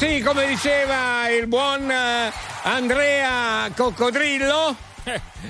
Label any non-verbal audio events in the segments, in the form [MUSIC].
sì, come diceva il buon eh, Andrea Coccodrillo.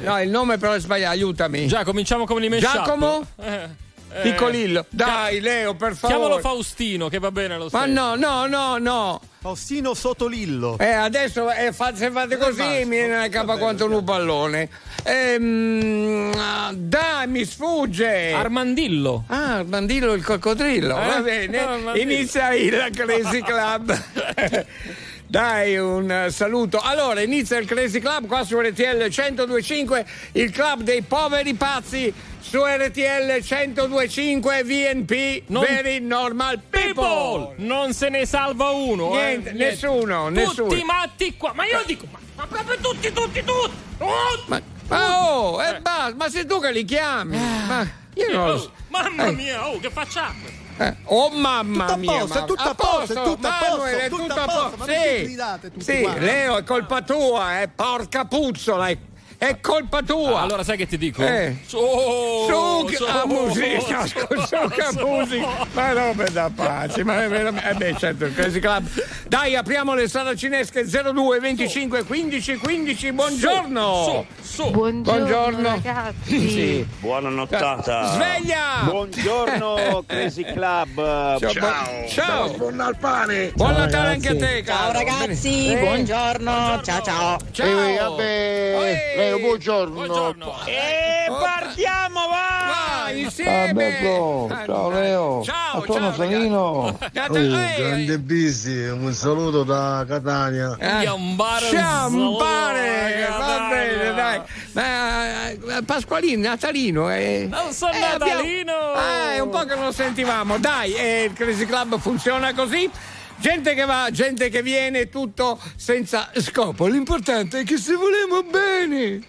No, il nome però è sbagliato, aiutami. Già, cominciamo con mashup. Giacomo? Eh, eh. Piccolillo. Dai, Leo, per favore. Chiamalo Faustino, che va bene lo Ma stesso. no, no, no, no. Faustino Sotolillo. Eh, adesso eh, fa- se fate così basta. mi viene la capa quanto un pallone. Ehm, dai, mi sfugge. Armandillo. Ah, Armandillo il coccodrillo, Eh? va bene. Armandillo. Inizia il Crazy Club. [LAUGHS] Dai un eh, saluto. Allora, inizia il Crazy Club qua su RTL 1025, il club dei poveri pazzi su RTL 1025 VNP, Non- Very Normal People. Non se ne salva uno. eh. Niente, nessuno, nessuno. Tutti matti qua. Ma io dico, ma, ma proprio tutti, tutti, tutti. Oh, Ma, ma oh, eh, basta, ma sei tu che li chiami? Ma io non lo oh, so. mamma Eh. mia, oh, che facciamo? Eh, oh mamma Tutto a mia, posto, tutto a posto, tutto a posto, tutto a posto, Sì, sì? Leo, è colpa tua, eh, porca puzzola, è, è colpa tua. Allora, sai che ti dico? Eh. Su, Su, su, a musica, [LAUGHS] che su. musica, ma robe da pazzi, ma è veramente, eh beh, certo, il Crazy Club. Dai, apriamo le sale cinesche 02 25 15 15, buongiorno. Buongiorno, Buongiorno. ragazzi. Sì. Buona nottata. Sveglia! Buongiorno [LAUGHS] Crazy Club. Ciao. Ciao. Ciao. Buon Natale. Buon Natale anche a te, Ciao caro. ragazzi, Eh, buongiorno. Ciao ciao. Ciao. Eh, vabbè, Eh, Leo, buongiorno. Buongiorno. E partiamo, va! Vai insieme. Ah, Ciao. Leo. Ciao, sono ciao. Salino. Oh, grande Bisi, un saluto da Catania. eh, Ciambare, va bene, dai. Ma eh, Pasqualino, Natalino. eh. Non sono Eh, abbiamo- natalino. Ah, è un po' che non lo sentivamo. Dai, eh, il Crazy Club funziona così. Gente che va, gente che viene, tutto senza scopo. L'importante è che se volemo bene.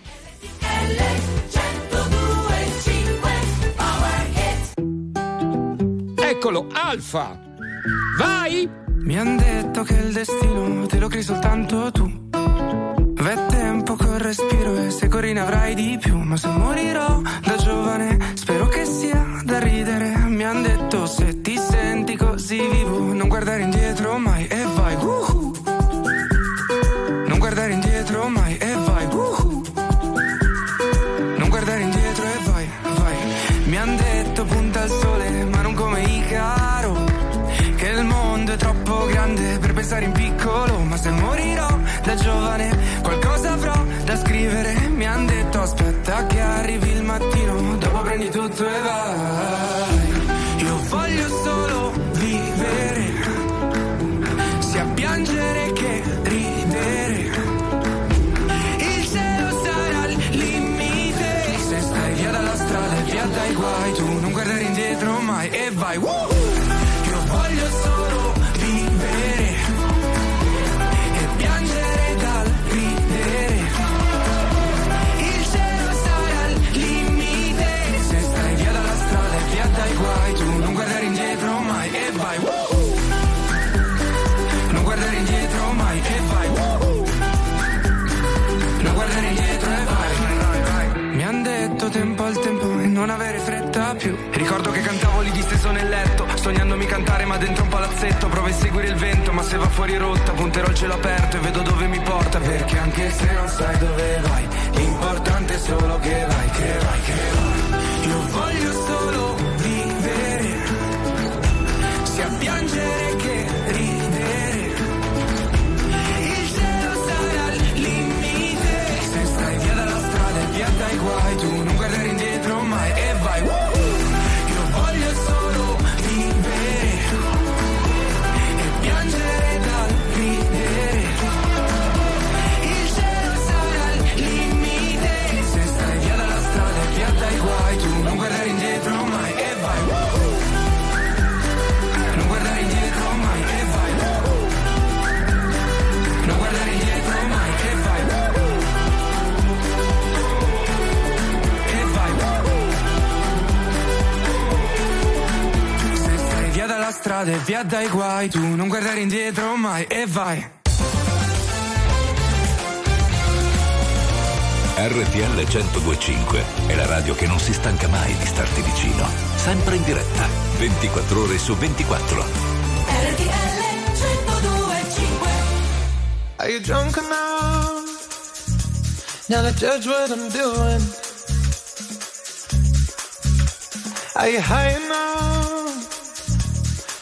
Eccolo, Alfa. Vai! Mi han detto che il destino te lo crei soltanto tu. V'è tempo col respiro e se corri ne avrai di più. Ma se morirò da giovane, spero che sia da ridere. Mi han detto se senti così vivo, non guardare indietro mai vai. Woohoo! Io voglio solo vivere e piangere dal ridere. Il cielo sarà il limite. Se stai via dalla strada e via dai guai, tu non guardare indietro mai e vai. Woohoo! Non guardare indietro mai e vai. Woohoo! Non guardare indietro e vai. Mi han detto tempo al tempo e non avere fretta più. Ricordo che cantavo lì disteso nel letto, sognandomi cantare ma dentro un palazzetto. Provo a seguire il vento, ma se va fuori rotta, punterò il cielo aperto e vedo dove mi porta. Perché anche se non sai dove vai, l'importante è solo che vai, che vai, che vai. Strada e via dai guai, tu non guardare indietro mai e vai. RTL 1025 è la radio che non si stanca mai di starti vicino. Sempre in diretta, 24 ore su 24. RTL 1025 Are you drunk enough? Now to judge what I'm doing. Are you high enough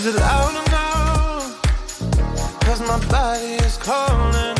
Is it loud enough? Cause my body is calling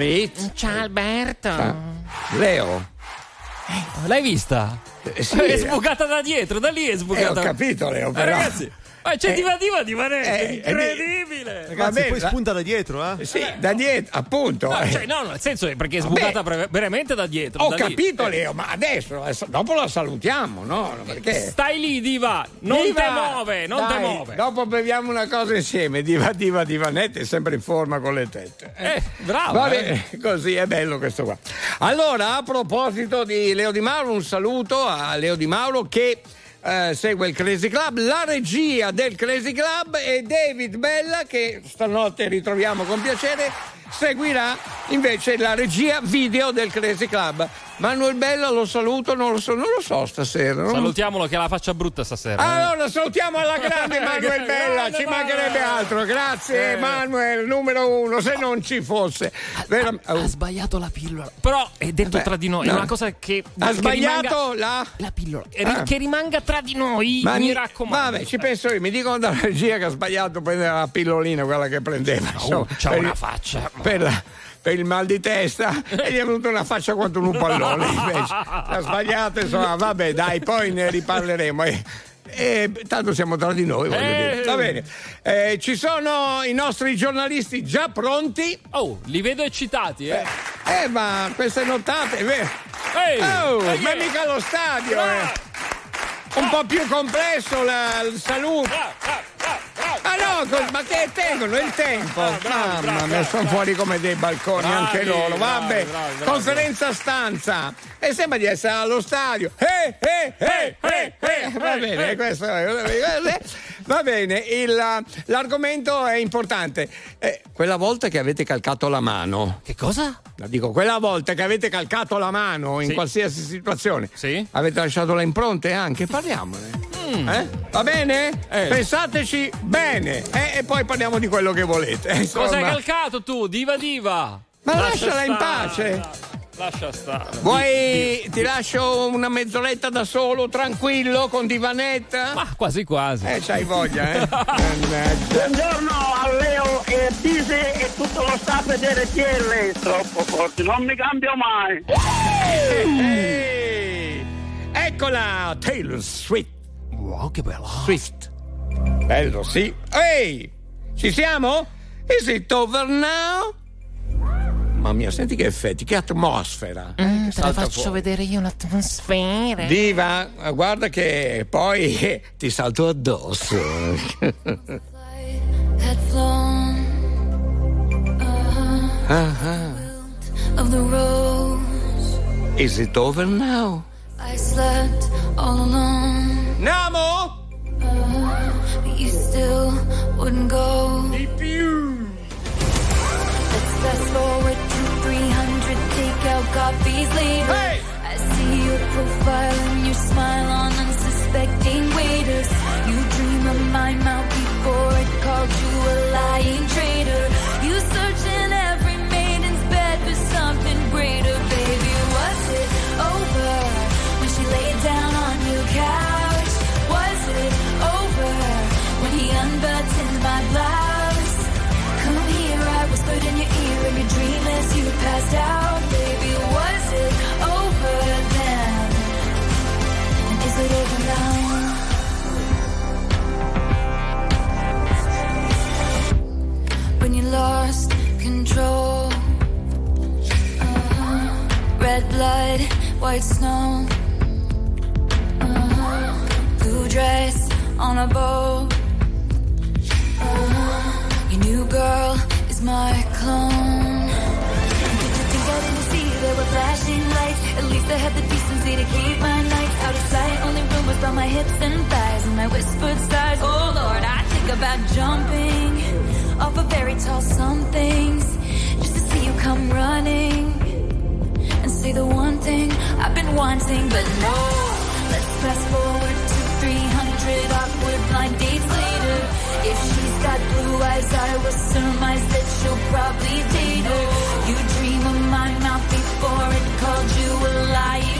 Smith. Ciao Alberto. Leo. L'hai vista? Eh, sì. È sbucata da dietro, da lì è Eh, ho sbucata. capito, Leo, Eh, però. ragazzi, ma c'è Eh. Diva Diva di Vanessa, Eh, incredibile! Va Ragazzi, bene, poi la- spunta da dietro, eh? Sì, da dietro, appunto. No, eh. cioè, no, nel senso è perché è sbucata Vabbè. pre- veramente da dietro. Ho da lì. capito, Eh. Leo, ma adesso, dopo la salutiamo, no? Perché? Stai lì, Diva, non Diva! te muove, non te Dai, muove. Dopo beviamo una cosa insieme. Diva, diva, divanette, è sempre in forma con le tette. Eh, bravo. Va eh. bene, così è bello questo qua. Allora, a proposito di Leo Di Mauro, un saluto a Leo Di Mauro che eh, segue il Crazy Club, la regia del Crazy Club e David Bella che stanotte ritroviamo con piacere seguirà invece la regia video del Crazy Club. Manuel Bella lo saluto, non lo so, non lo so stasera. non- Salutiamolo che ha la faccia brutta stasera. eh. allora salutiamo alla grande [LAUGHS] Manuel Bella, ci mancherebbe altro. Grazie Eh. Manuel, numero uno, se non ci fosse. Vera- Ha sbagliato la pillola. Però è detto Vabbè, tra di noi, no. è una cosa che. Ha che sbagliato rimanga- la... la pillola. Che Ah. che rimanga tra di noi, mi, mi- raccomando. Vabbè, ci penso io. Mi dicono dalla regia che ha sbagliato a prendere la pillolina, quella che prendeva. insomma, c'ha per una il- faccia. Per, la- per il mal di testa e gli è venuta una faccia quanto un pallone. Invece ha sbagliato, insomma, vabbè, dai, poi ne riparleremo. E, e tanto siamo tra di noi, voglio Eh. dire. Va bene. Eh, ci sono i nostri giornalisti già pronti. Oh, li vedo eccitati, eh. Eh, ma queste nottate, è vero? Ehi, Oh, eh, ma mica lo stadio, eh. un po' più complesso la- il saluto. Ah no, co- ma che tengono il tempo? Mamma mia, sono fuori come dei balconi Bravi, anche loro. Vabbè, bravi, bravi. conferenza stanza. E sembra di essere allo stadio. Eh, eh, eh, eh, eh. Va bene, questo è- Va bene, il- l'argomento è importante. Eh, quella volta che avete calcato la mano. Che cosa? La dico, quella volta che avete calcato la mano in Sì. qualsiasi situazione. Sì. Avete lasciato le impronte anche? Parliamone. Eh? Va bene? Eh. Pensateci bene eh, e poi parliamo di quello che volete. insomma. Cosa hai calcato tu? Diva diva! Ma Lascia lasciala in pace. Lascia stare. Vuoi ti lascio una mezz'oretta da solo, tranquillo, con divanetta? Ma quasi quasi. Eh, c'hai voglia, eh? [LAUGHS] Buongiorno a Leo e a e tutto lo staff di RTL. Troppo forti, non mi cambio mai. Ehi! Eccola, Taylor Swift. Wow, che bella. Swift. Bello, sì. Ehi! Ci siamo? Is it over now? Mamma mia, senti che effetti, che atmosfera. eh, che Te la faccio fuori. vedere io l'atmosfera. Diva, guarda che poi eh, ti salto addosso. [LAUGHS] Ah, of the rose. ah. Is it over now? I slept all alone, Namo? but you still wouldn't go. Let's fast forward to 300 takeout coffees later. Hey! I see your profile and your smile on unsuspecting waiters. You dream of my mouth before it called you a lying traitor. You search control, uh-huh. red blood, white snow, uh-huh. blue dress on a boat. Uh-huh. Your new girl is my clone. Did you think I didn't see there were flashing lights? At least I had the decency to keep my nights out of sight. Only rumors about my hips and thighs and my whispered sighs. Oh Lord, I think about jumping off a very tall somethings just to see you come running and say the one thing I've been wanting, but no. Let's fast forward to 300 awkward blind dates later. If she's got blue eyes, I will surmise that she'll probably date her. You dream of my mouth before it called you a lying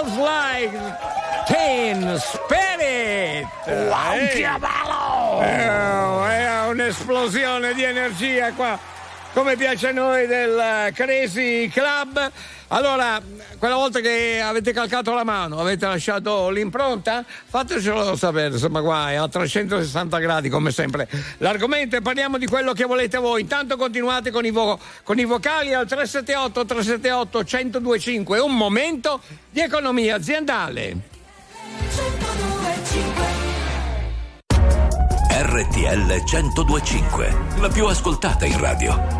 smells like teen spirit. Wow, Ehi. che bello! Eh, è un'esplosione di energia qua, come piace a noi del eh, Crazy Club. Allora, quella volta che avete calcato la mano, avete lasciato l'impronta? Fatecelo sapere, insomma, guai, a 360 gradi come sempre. L'argomento è parliamo di quello che volete voi. Intanto continuate con i, vo- con i vocali al 378 378 1025. Un momento di economia aziendale. RTL 1025, la più ascoltata in radio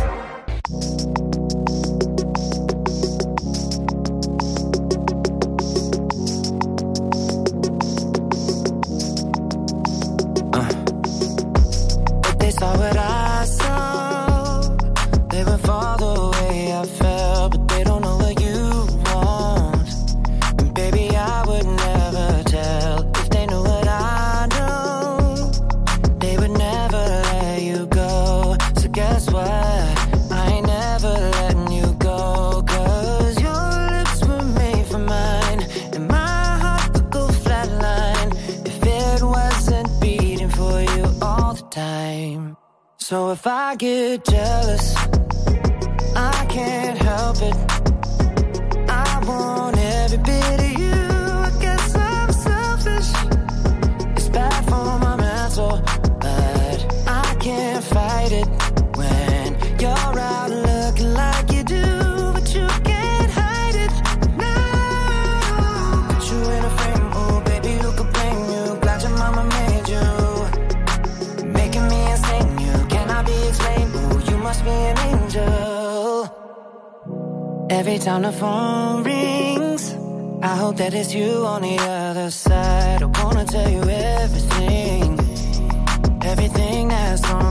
I get jealous. Every time the phone rings, I hope that it's you on the other side. I wanna tell you everything, everything that's on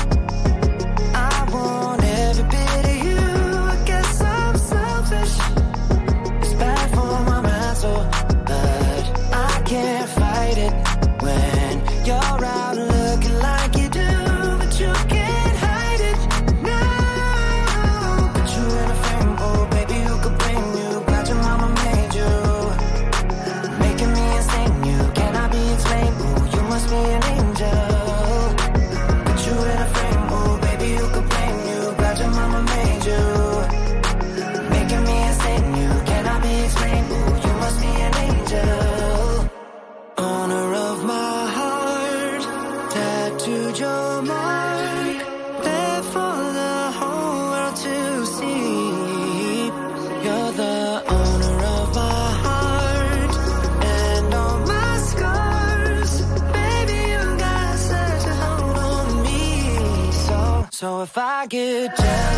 I get jealous.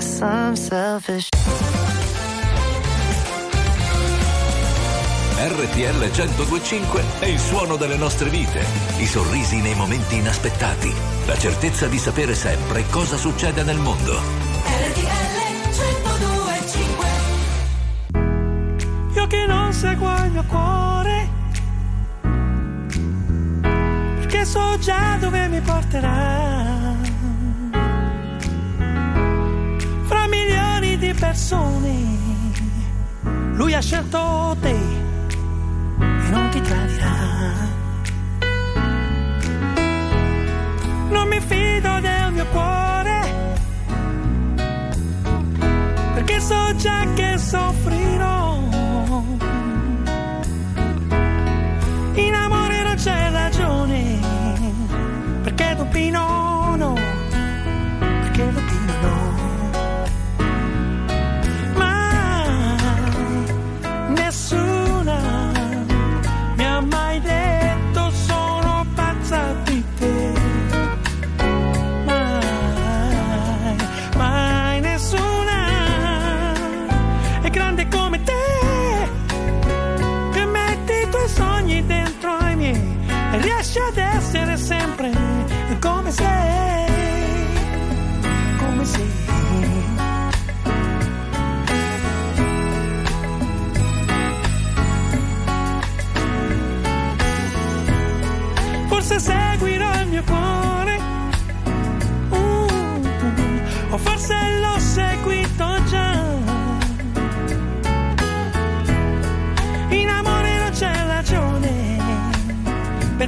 guess I'm selfish. RTL 1025 è il suono delle nostre vite, i sorrisi nei momenti inaspettati, la certezza di sapere sempre cosa succede nel mondo. RTL 1025 Io che non seguo il mio cuore, perché so già dove mi porterà ha scelto te e non ti tradirà. Non mi fido del mio cuore, perché so già che soffrirò. In amore non c'è ragione, perché Dopino no,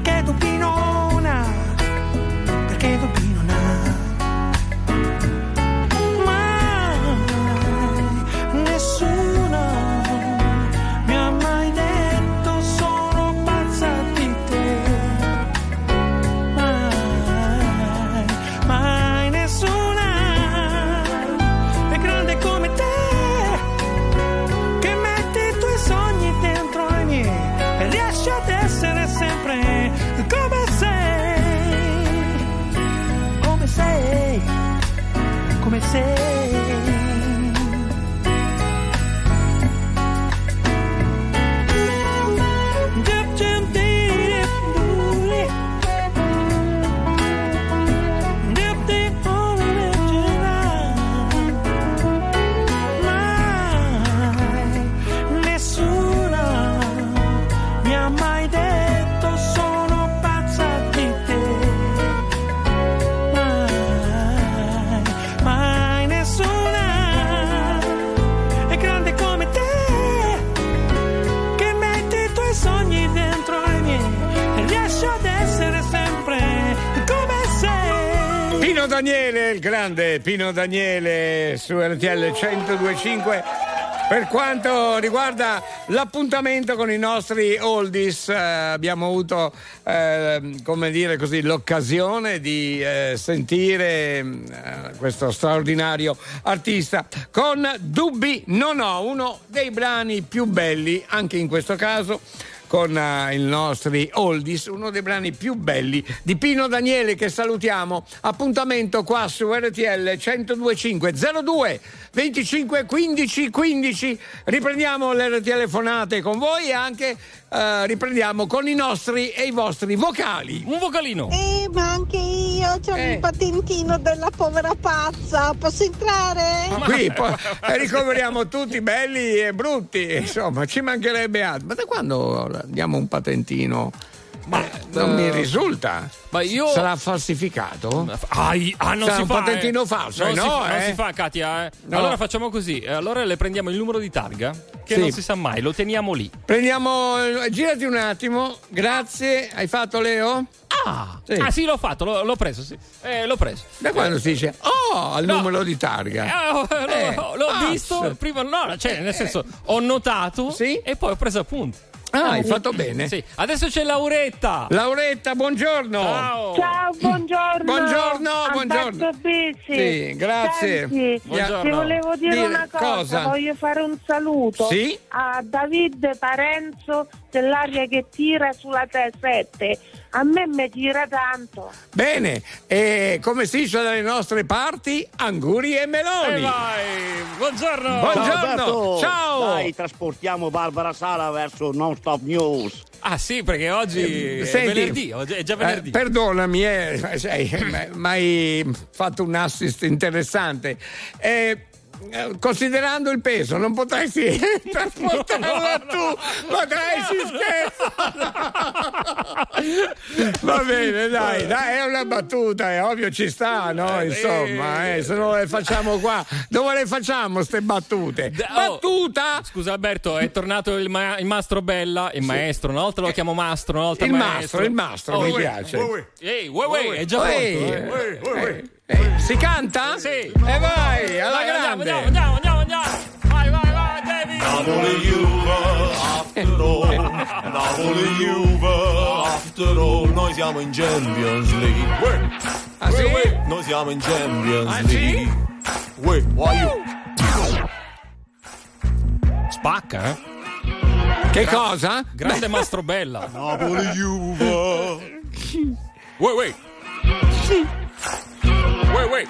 perché tu pinona, Pino Daniele su RTL 1025. Per quanto riguarda l'appuntamento con i nostri oldies, eh, abbiamo avuto, eh, così, l'occasione di eh, sentire eh, questo straordinario artista con Dubbi Non ho, uno dei brani più belli, anche in questo caso con eh, i nostri oldies, uno dei brani più belli di Pino Daniele che salutiamo. Appuntamento qua su RTL 1025 02 25 15 15. Riprendiamo le telefonate con voi e anche eh, riprendiamo con i nostri e i vostri vocali. Un vocalino. Eh, ma anche io ho Eh. il patentino della povera pazza. Posso entrare? Qui poi eh, ricoveriamo tutti belli e brutti, insomma, ci mancherebbe altro. Ma da quando diamo un patentino? Ma non mi eh, risulta. Ma io. Sarà falsificato? Ah, i- ah, non Sarà si un fa, patentino eh. falso, non, eh, si, no, non eh? si fa, Katia. eh. No. Allora facciamo così: eh, allora le prendiamo il numero di targa, che Sì. non si sa mai, lo teniamo lì. Prendiamo, eh, girati un attimo, grazie. Hai fatto Leo? Ah, Sì. ah, sì, l'ho fatto, l'ho, l'ho preso, sì. Eh, l'ho preso. Da quando si dice oh al No. numero di targa? Eh, oh, l'ho, Eh, l'ho visto prima, no, cioè, nel senso, ho notato Sì? e poi ho preso appunti. Ah, hai fatto bene. Sì. Adesso c'è Lauretta. Lauretta, buongiorno. Ciao. Ciao, buongiorno. Buongiorno, I'm buongiorno. Sì, grazie. Senti, Buongiorno. ti volevo dire, Dire una cosa. cosa? voglio fare un saluto Sì? a David Parenzo dell'aria che tira sulla T7. A me mi tira tanto. Bene, e come si dice dalle nostre parti, anguri e E meloni. vai. Buongiorno. Buongiorno. Alberto. Ciao. Dai, trasportiamo Barbara Sala verso Non Stop News. Ah, sì, perché oggi è Senti, venerdì, oggi è già venerdì. eh, perdonami, eh, [LAUGHS] sai, mi hai fatto un assist interessante. Eh, eh, considerando il peso, non potresti [LAUGHS] [LAUGHS] trasportarla tu, ma dai, si scherza. [LAUGHS] Va bene, dai, dai, è una battuta, è ovvio ci sta, no? Insomma, eh, se non le facciamo qua, dove le facciamo ste battute? Oh, Battuta! Scusa Alberto, è tornato il, ma- il mastro Bella, il maestro, una volta lo chiamo mastro, una volta Il maestro. mastro, il mastro, mi uè, piace. uè, uè. Ehi, uè, uè, è già pronto. eh. eh, eh, Si canta? Sì. E vai, alla Vai, andiamo, grande. andiamo, andiamo, andiamo, andiamo. Vai, vai, vai, David. Napoli Juve after all Napoli Juve after all Noi siamo in Champions League. Ah, sì? Noi siamo in Champions Ah, sì? League Uè, why you? Spacca, eh? Che cosa? Grande mastro Bella. Napoli Juve [LAUGHS] Uè, uè. Uè, uè.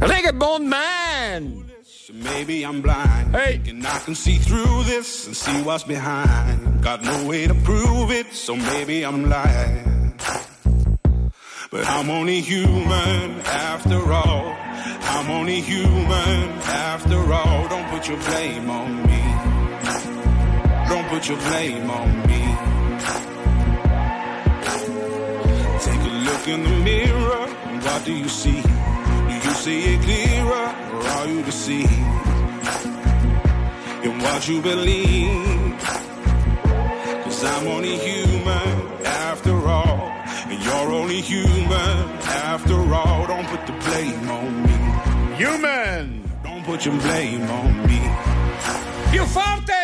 Reggae Bond Man! Maybe I'm blind. Hey. And I can see through this and see what's behind. Got no way to prove it, so maybe I'm lying. But I'm only human after all. I'm only human after all. Don't put your blame on me. Don't put your blame on me. What do you see? Do you see it clearer or are you deceived in what you believe? Cause I'm only human after all. And you're only human after all. Don't put the blame on me. Human! Don't put your blame on me. Più forte!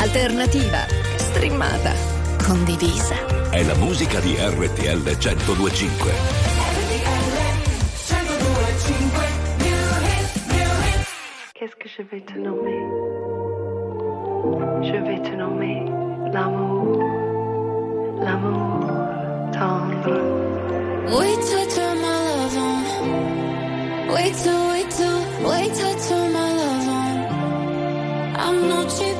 alternativa, streamata, condivisa. È la musica di RTL 1025. Qu'est-ce que je vais te nommer Je vais te nommer l'amour, l'amour tendre. Wait till I turn my love on. Wait till, wait till, wait till I turn my love on. I'm no cheap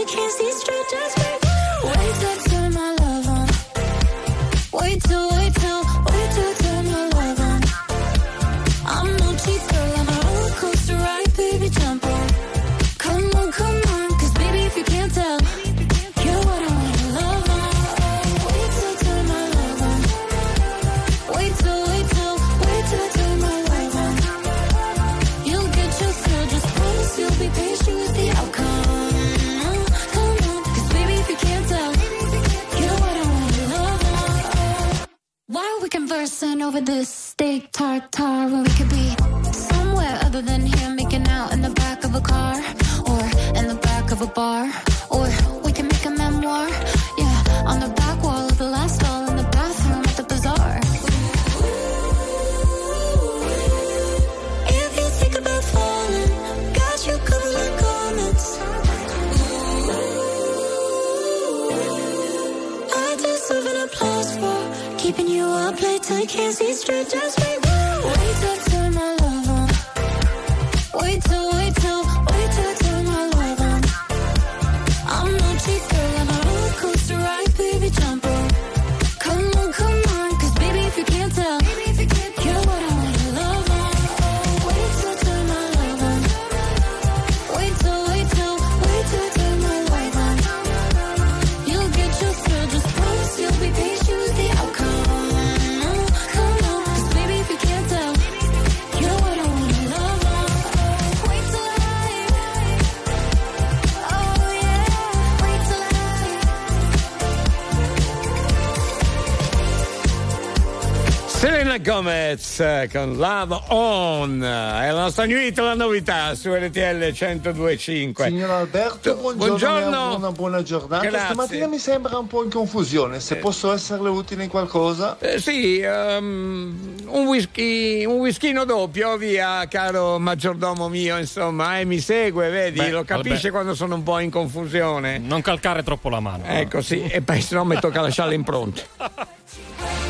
you can't see straight. Just wait. Wait till I turn my love on. Wait till, conversing over this steak tartare when we could be somewhere other than here, making out in the back of a car or in the back of a bar, or we can make a memoir, yeah, on the back wall of the last stall in the bathroom at the bazaar. If you think about falling, you covered. I deserve an applause for keeping you up late you can't see straight. Just wait, wait till I turn my love on. Wait till, Eh, con Love On è la nostra new hit, la novità su RTL 1025. Signor Alberto, buongiorno, Buongiorno. una buona giornata. Grazie. Stamattina mi sembra un po' in confusione, se posso esserle utile in qualcosa. Eh, sì, ehm, un whisky, un whiskino doppio, via, caro maggiordomo mio, insomma, eh, mi segue, vedi, Beh, lo capisce vabbè. quando sono un po' in confusione. Non calcare troppo la mano. Ecco, sì, e poi se no mi tocca lasciare le impronte. [LAUGHS]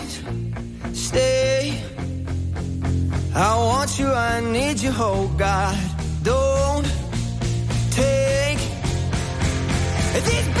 I want you, I need you, oh God. Don't take these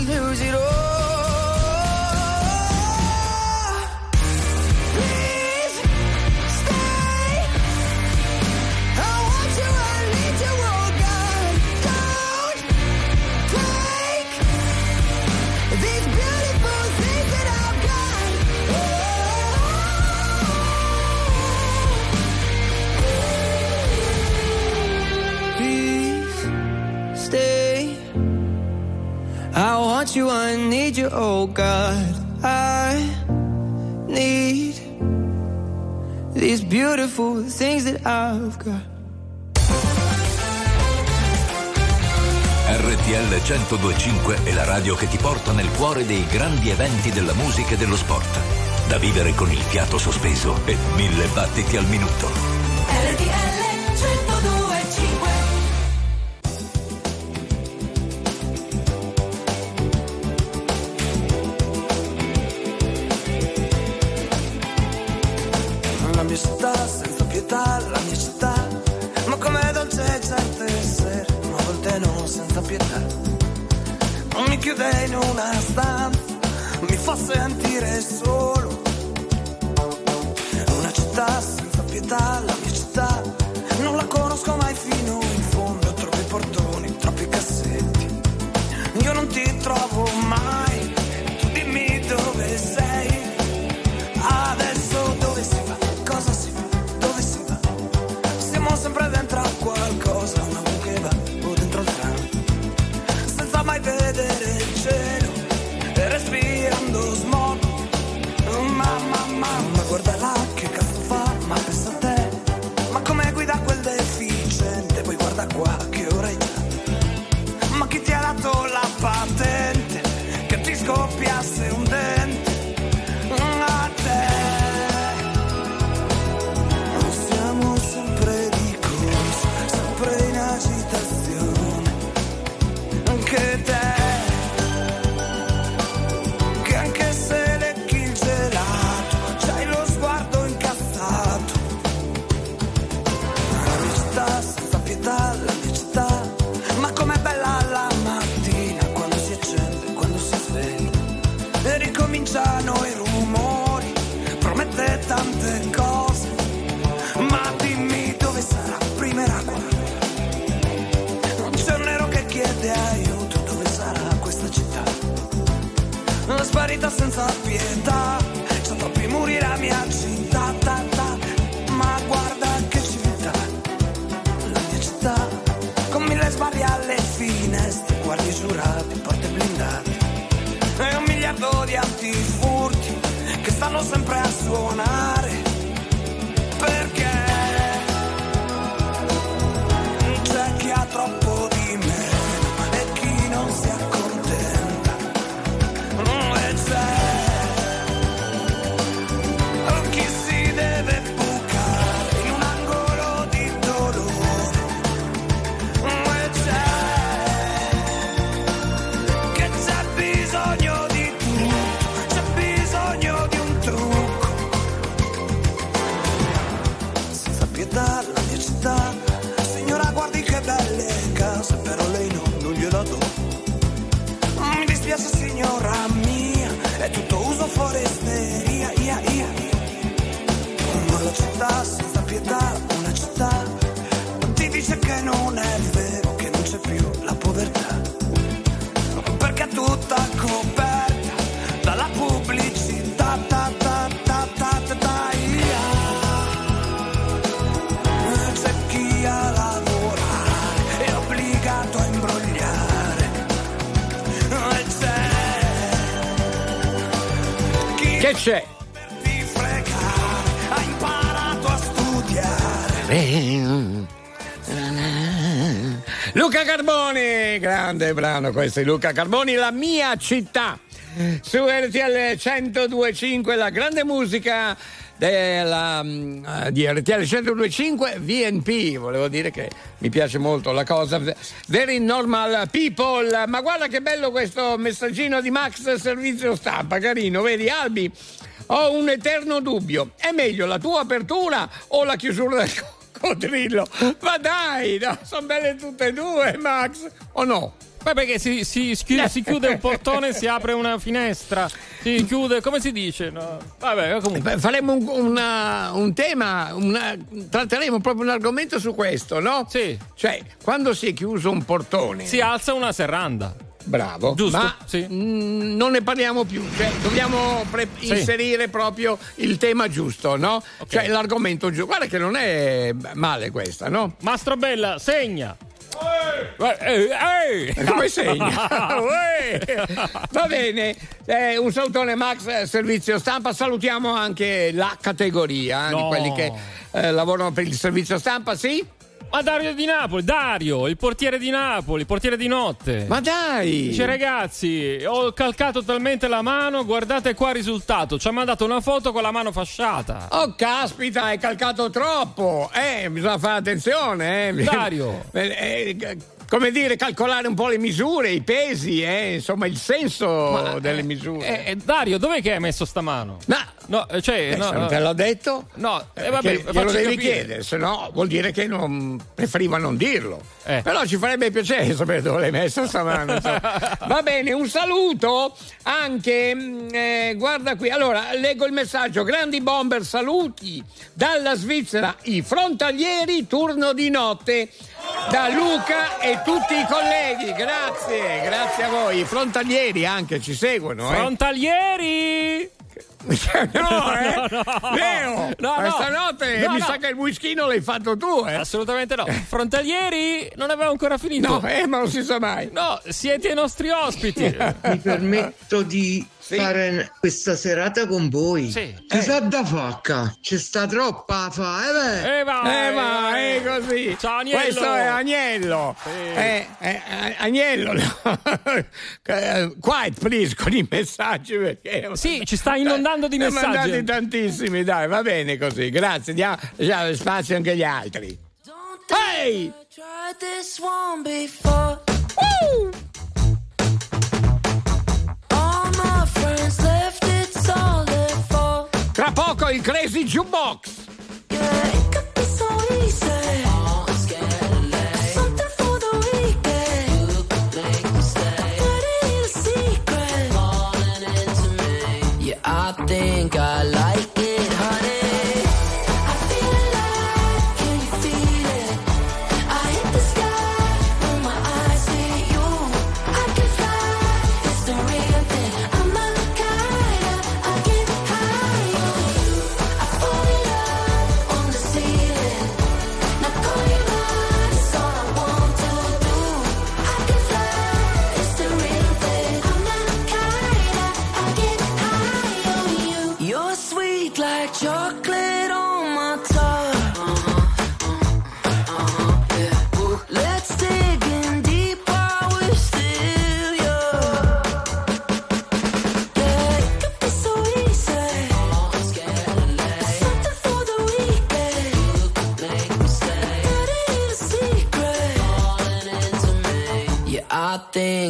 I need you, oh God. I need these beautiful things that I've got. RTL 1025 è la radio che ti porta nel cuore dei grandi eventi della musica e dello sport. Da vivere con il fiato sospeso e mille battiti al minuto. RTL sentire solo. Una città senza pietà, la grande brano questo di Luca Carboni, La mia città. Su RTL 1025 la grande musica della, mm, di RTL 1025 VNP, volevo dire che mi piace molto la cosa. Very normal people, ma guarda che bello questo messaggino di Max Servizio Stampa, carino, vedi Albi? Ho un eterno dubbio, è meglio la tua apertura o la chiusura del coccodrillo. Ma dai, no, sono belle tutte e due, Max, o no? Beh, perché si, si, si, chiude un portone e si apre una finestra. Si chiude, come si dice? No. Vabbè, comunque. Beh, faremo un, una, un tema, una, tratteremo proprio un argomento su questo, no? Sì. Cioè, quando si è chiuso un portone. Si alza una serranda. Bravo, Giusto, ma sì. mh, non ne parliamo più, cioè, dobbiamo pre- sì. inserire proprio il tema giusto, no? Okay. Cioè l'argomento giusto. Guarda che non è male questa, no? Mastro Bella, segna. Ehi, eh, eh, ehi. Come segna? [LAUGHS] [LAUGHS] Va bene, eh, un salutone Max, eh, servizio stampa, salutiamo anche la categoria no. di quelli che eh, lavorano per il servizio stampa, sì? Ma Dario di Napoli, Dario, il portiere di Napoli, il portiere di notte. Ma dai! Dice ragazzi, ho calcato talmente la mano, guardate qua il risultato. Ci ha mandato una foto con la mano fasciata. Oh caspita, hai calcato troppo! Eh, bisogna fare attenzione, eh. Dario. [LAUGHS] Eh, eh, come dire, calcolare un po' le misure, i pesi, eh, insomma, il senso delle misure. Eh, eh, Dario, dov'è che hai messo sta mano? Ma No, eh, cioè, Eh, no, non no. te l'ho detto? No, eh, Eh, vabbè, glielo devi capire. chiedere, se no vuol dire che non preferiva non dirlo. Eh. Però ci farebbe piacere sapere dove l'hai messo stamane. insomma. [LAUGHS] Va bene, un saluto anche, mm, eh, guarda qui, allora leggo il messaggio, grandi bomber, saluti dalla Svizzera, i frontalieri, turno di notte. Da Luca e tutti i colleghi, grazie, grazie a voi. I frontalieri anche ci seguono. Eh. Frontalieri! [LAUGHS] No, eh? No, no. Leo, No, no. questa notte No, mi no. sa che il whiskino l'hai fatto tu, eh? Assolutamente no. Frontalieri non avevo ancora finito. No, eh, ma non si sa mai. No, siete i nostri ospiti. [LAUGHS] Mi permetto di fare questa serata con voi. Sì. Ci sa da facca, ci sta troppa fa, eh beh. Eh va, Eh, ma è così. Ciao, Agnello. Questo è Agnello. Eh, eh, eh, Agnello. [LAUGHS] Eh, Quiet, please, con i messaggi. Perché... Sì, ci sta inondando di Ne ha messaggi. mandati tantissimi, dai, va bene così. Grazie, diamo lasciamo spazio anche agli altri. For. Tra poco il Crazy Jukebox. Yeah,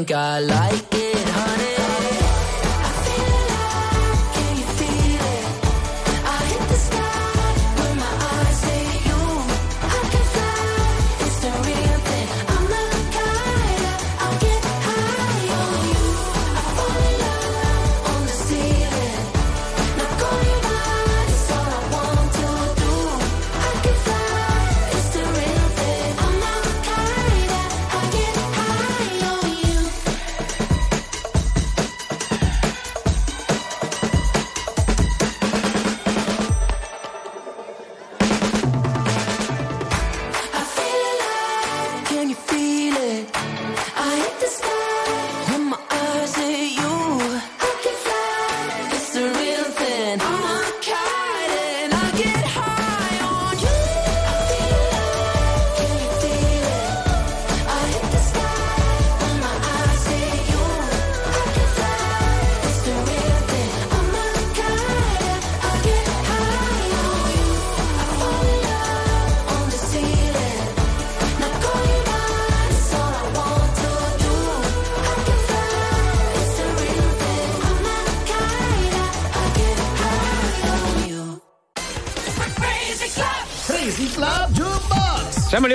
think I like it,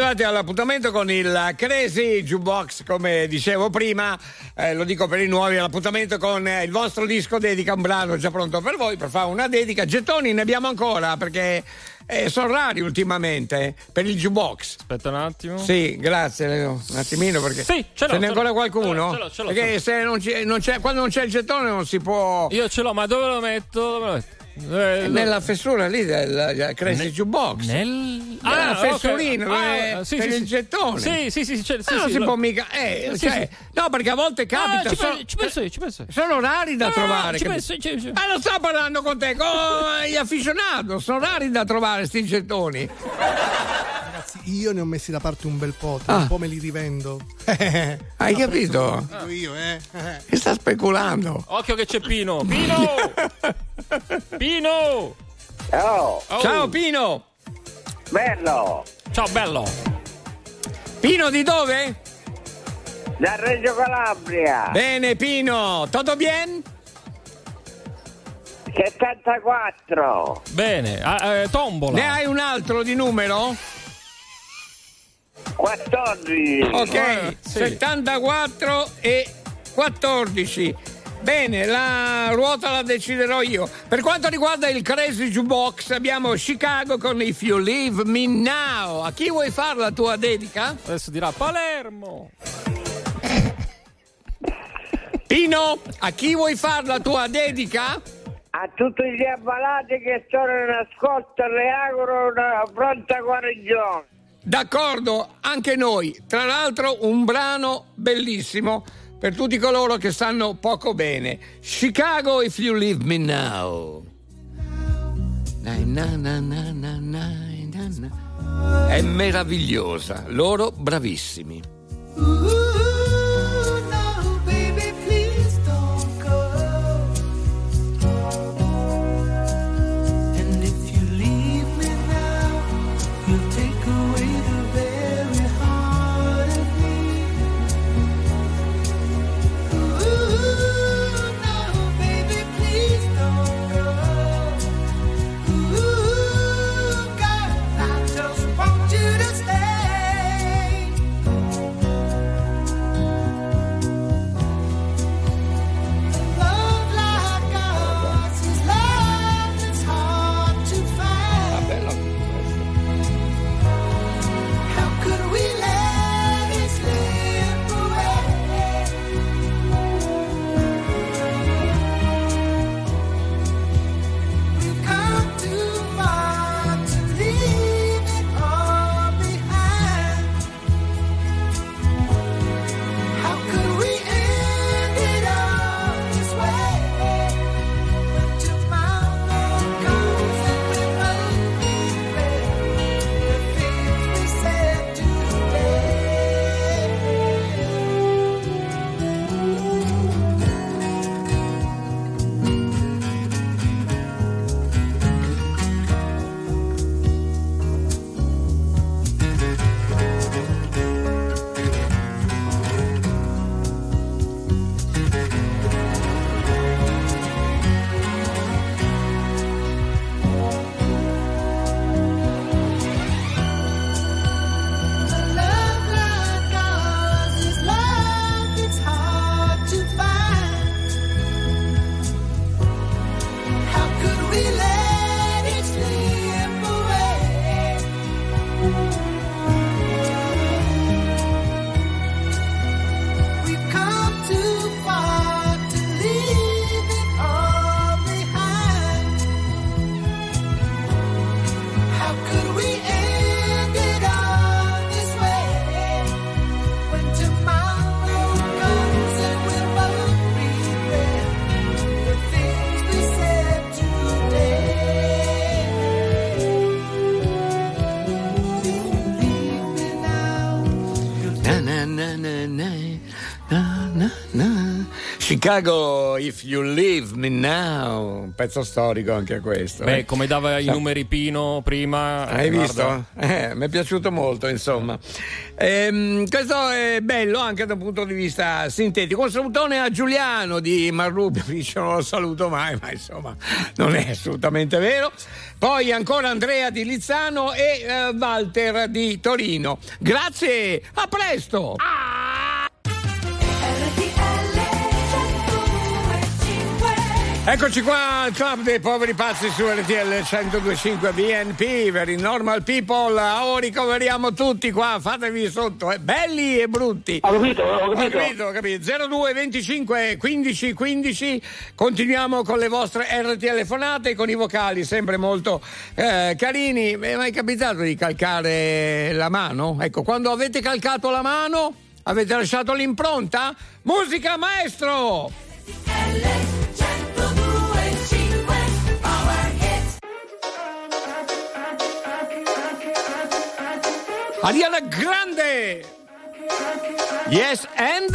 arrivati all'appuntamento con il Crazy Jukebox, come dicevo prima, eh, lo dico per i nuovi, l'appuntamento con eh, il vostro disco dedica, un brano già pronto per voi, per fare una dedica. Gettoni ne abbiamo ancora perché eh, sono rari ultimamente per il Jukebox. Aspetta un attimo. Sì, grazie. Un attimino perché Sì, ce l'ho, ce n'è ancora qualcuno? Ce l'ho, ce l'ho, perché se non non c'è- quando non c'è il gettone non si può. Io ce l'ho, ma dove lo metto? Dove lo metto? Eh, nella fessura lì del Crazy Jukebox. Nel... Ah, ok. fessurina Ah, dove- sì, per sì, il sì. gettone. Sì, sì, sì, c'è- sì, Ah, non sì, si lo- può mica. Eh, Sì, cioè, sì. No, perché a volte capita. Ah, ci, sono, penso, ci penso io, ci penso io. sono rari da Ah, trovare. ci penso, ci- ci- Ma non sto parlando con te, con gli afficionados. Sono rari da trovare sti gettoni. Ragazzi, io ne ho messi da parte un bel po', Ah. un po' me li rivendo. [LAUGHS] Hai capito? Dico io, eh. eh. Che sta speculando? Occhio che c'è Pino. Pino! [LAUGHS] Pino! Ciao, Oh. Ciao Pino. bello, Ciao bello. Pino di dove? da Reggio Calabria, Bene Pino, tutto bien? 74, Bene, ah, eh, tombola. Ne hai un altro di numero? 14, Ok, Eh, sì. 74 e 14. Bene, la ruota la deciderò io. Per quanto riguarda il Crazy Jukebox abbiamo Chicago con If You Leave Me Now. A chi vuoi fare la tua dedica? Adesso dirà Palermo. [LAUGHS] Pino, a chi vuoi fare la tua dedica? a tutti gli ammalati che sono in ascolto le auguro una pronta guarigione. D'accordo, anche noi. Tra l'altro un brano bellissimo per tutti coloro che stanno poco bene. Chicago If You Leave Me Now. È meravigliosa, loro bravissimi. Chicago If You Leave Me Now. Un pezzo storico anche questo. Beh, eh. come dava i numeri Pino prima. Hai guarda. visto? Eh, mi è piaciuto molto, insomma. Ehm, questo è bello anche da un punto di vista sintetico. Un salutone a Giuliano di Marrubio, [LAUGHS] dice non lo saluto mai, ma insomma non è assolutamente vero. Poi ancora Andrea di Lizzano e eh, Walter di Torino. Grazie, a presto! RTL Eccoci qua al club dei poveri pazzi su RTL 1025 BNP, Very Normal People. Oh, ricoveriamo tutti qua, fatevi sotto, eh, belli e brutti. Ho capito, ho capito. Ho capito, ho capito. 02 25 15 15. Continuiamo con le vostre RTL telefonate, con i vocali sempre molto eh, carini. Mi è mai capitato di calcare la mano? Ecco, quando avete calcato la mano, avete lasciato l'impronta? Musica maestro! Ariana Grande! Yes, and?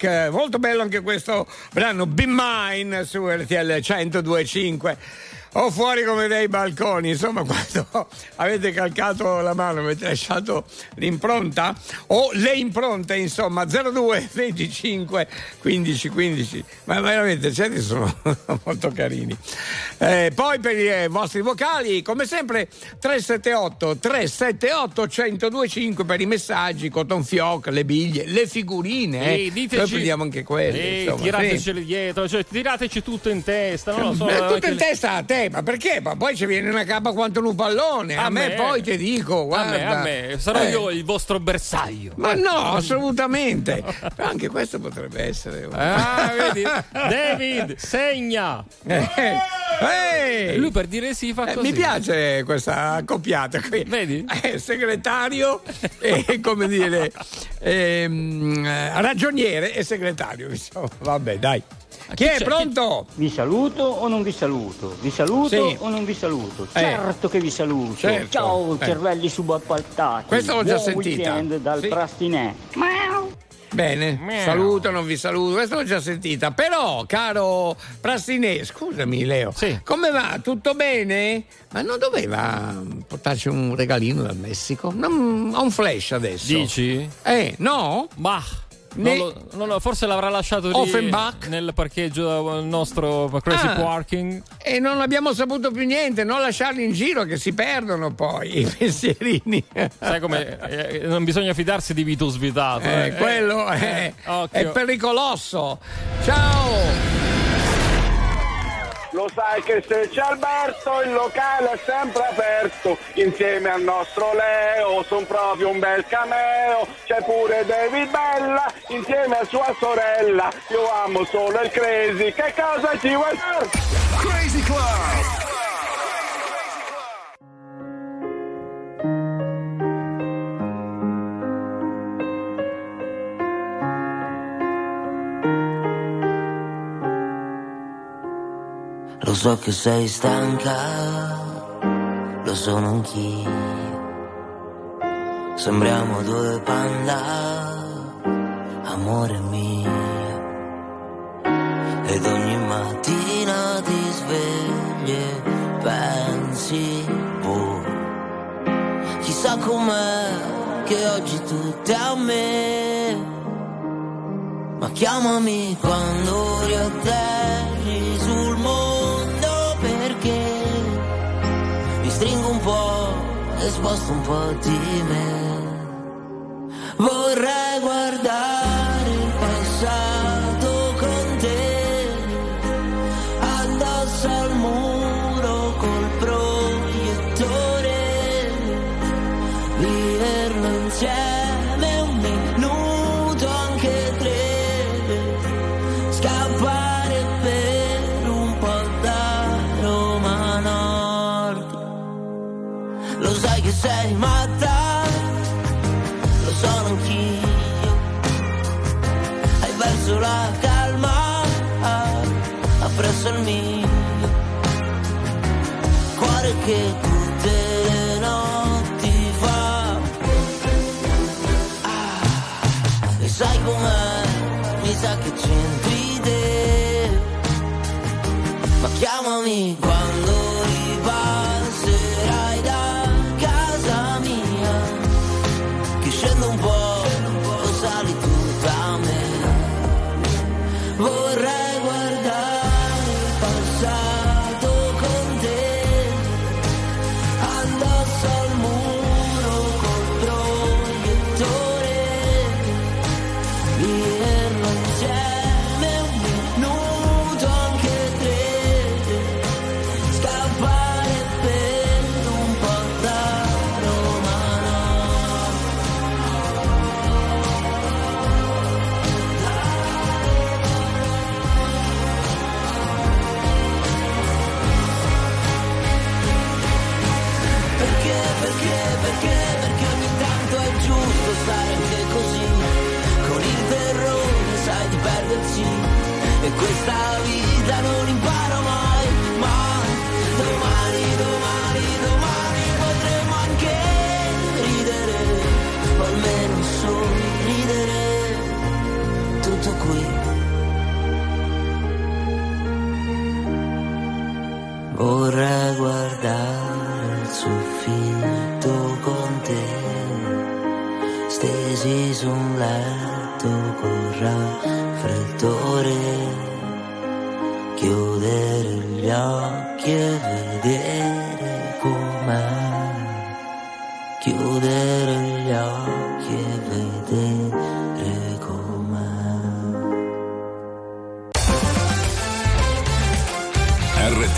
Offenbach! Molto bello anche questo brano Be Mine su RTL 1025. O fuori come dei balconi, insomma, [LAUGHS] quando avete calcato la mano, avete lasciato l'impronta o le impronte, insomma, 02 25 15 15. Ma veramente, certi sono [LAUGHS] molto carini. Eh, poi per i vostri vocali, come sempre, 378 378 1025 per i messaggi, cotton fioc, le biglie, le figurine. Ehi, Eh. diteci- Noi prendiamo anche quelle. Insomma, tirateceli sì. dietro, cioè, tirateci tutto in testa, non lo so. Eh, tutto in testa a te, ma perché? Ma poi ci viene una cappa quanto un pallone. A, A me, me. poi ti dico, A guarda. me, a me, sarò Eh, io il vostro bersaglio. Ma no, assolutamente. Anche questo potrebbe essere. Ah, vedi? [LAUGHS] David, segna! Eh, ehi! Lui per dire sì fa Eh, così. mi piace questa accoppiata qui. Vedi? Eh, segretario e come dire ehm, eh, ragioniere e segretario. Insomma, vabbè, dai. Chi è pronto? Vi saluto o non vi saluto? Vi saluto Sì. o non vi saluto? Eh. Certo che vi saluto. Certo. Ciao Eh. cervelli subappaltati. Questa l'ho già Buon sentita. dal Sì. Prastinè. Bene, Miau. saluto, non vi saluto, questa l'ho già sentita. Però, caro Prastinè, scusami Leo, come va? Tutto bene? Ma non doveva portarci un regalino dal Messico? Non- Ho un flash adesso. Dici? Eh, no? Ma Ne- non lo- non lo- forse l'avrà lasciato lì Offenbach? nel parcheggio del nostro Crazy Ah. Parking. E non abbiamo saputo più niente, non lasciarli in giro che si perdono poi i [LAUGHS] pensierini. Sai come eh, non bisogna fidarsi di Vito svitato. Eh, eh. quello è, occhio. è pericoloso. Ciao! Lo sai che se c'è Alberto il locale è sempre aperto Insieme al nostro Leo son proprio un bel cameo C'è pure David Bella insieme a sua sorella Io amo solo il crazy, che cosa ci vuoi fare? Crazy Club. Lo so che sei stanca, lo sono anch'io. Sembriamo due panda, amore mio. Ed ogni mattina ti svegli e pensi, boh, chissà com'è che oggi tutto è a me. Ma chiamami quando riatterri sul e sposto un po' di me. Vorrei guardare il passato con te, addosso al muro col proiettore, viverlo insieme sei matta, lo sono anch'io. Hai perso la calma, appresso il mio. Cuore che tutte le notti fa. Ah, e sai com'è? Mi sa che c'entri te. Ma chiamami quando Vorrei guardare il soffitto con te, stesi su un letto con raffreddore, chiudere gli occhi e vedere com'è, chiudere gli occhi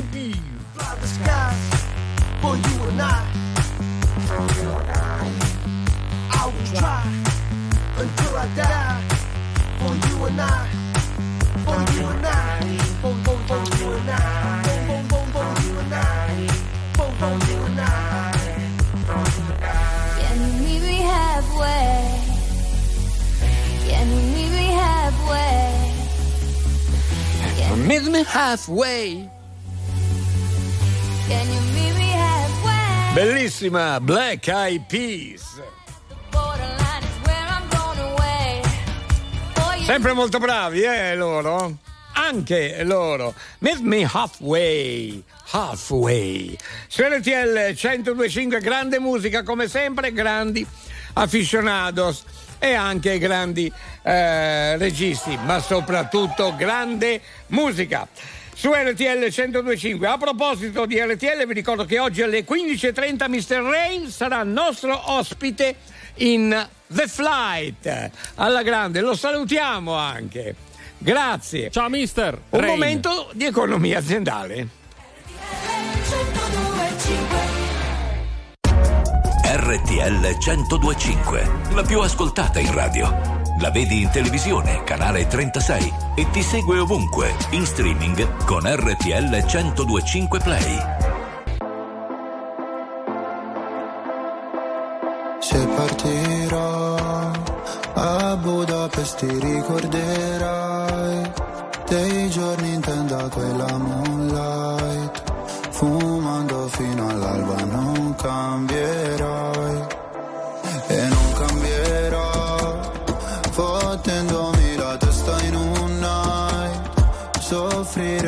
Fly. Fly the skies for you and I. For you and I. I will try until I die. For you and I. For you and I. For, for, for you and I. For, for, for, for you and I. For, for you and I. Can you meet me halfway? Can you meet me halfway? Meet me halfway. Bellissima Black Eyed Peas. Sempre molto bravi, eh, loro. anche loro. Meet me halfway. Halfway. Su RTL 1025 grande musica come sempre, grandi aficionados e anche grandi eh, registi, ma soprattutto grande musica. Su RTL 1025. A proposito di RTL, vi ricordo che oggi alle 15.30 Mr. Rain sarà nostro ospite in The Flight. Alla grande, lo salutiamo anche. Grazie. Ciao mister. Un Rain. momento di economia aziendale. RTL 1025, la più ascoltata in radio. La vedi in televisione, canale 36 e ti segue ovunque, in streaming con RTL 1025 Play. Se partirò a Budapest ti ricorderai dei giorni in tenda quella moonlight fumando fino all'alba non cambierai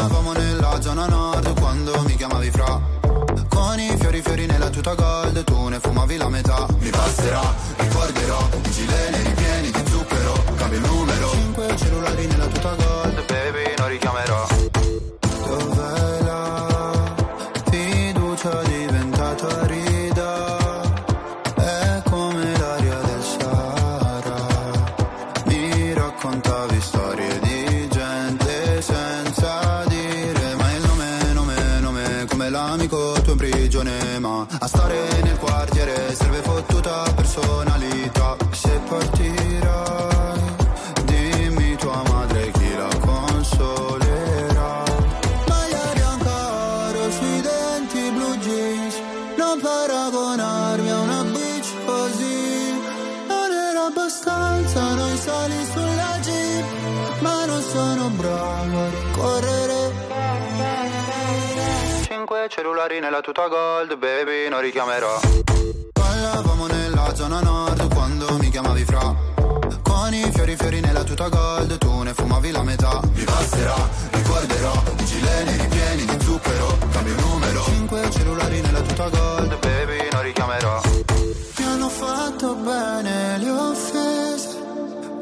Parlavamo nella zona nord Quando mi chiamavi fra. Con i fiori fiori nella tuta gold Tu ne fumavi la metà. Mi passerà, ricorderò I gileni ripieni di zucchero Cambio il numero. Cinque cellulari nella tuta gold Baby Cellulari nella tuta gold, baby, non richiamerò. Parlavamo nella zona nord quando mi chiamavi fra. Con i fiori fiori nella tuta gold, tu ne fumavi la metà. Mi passerà, ricorderò, i gileni ripieni di zucchero, cambio numero. Cinque cellulari nella tuta gold, baby, non richiamerò. Mi hanno fatto bene le offese.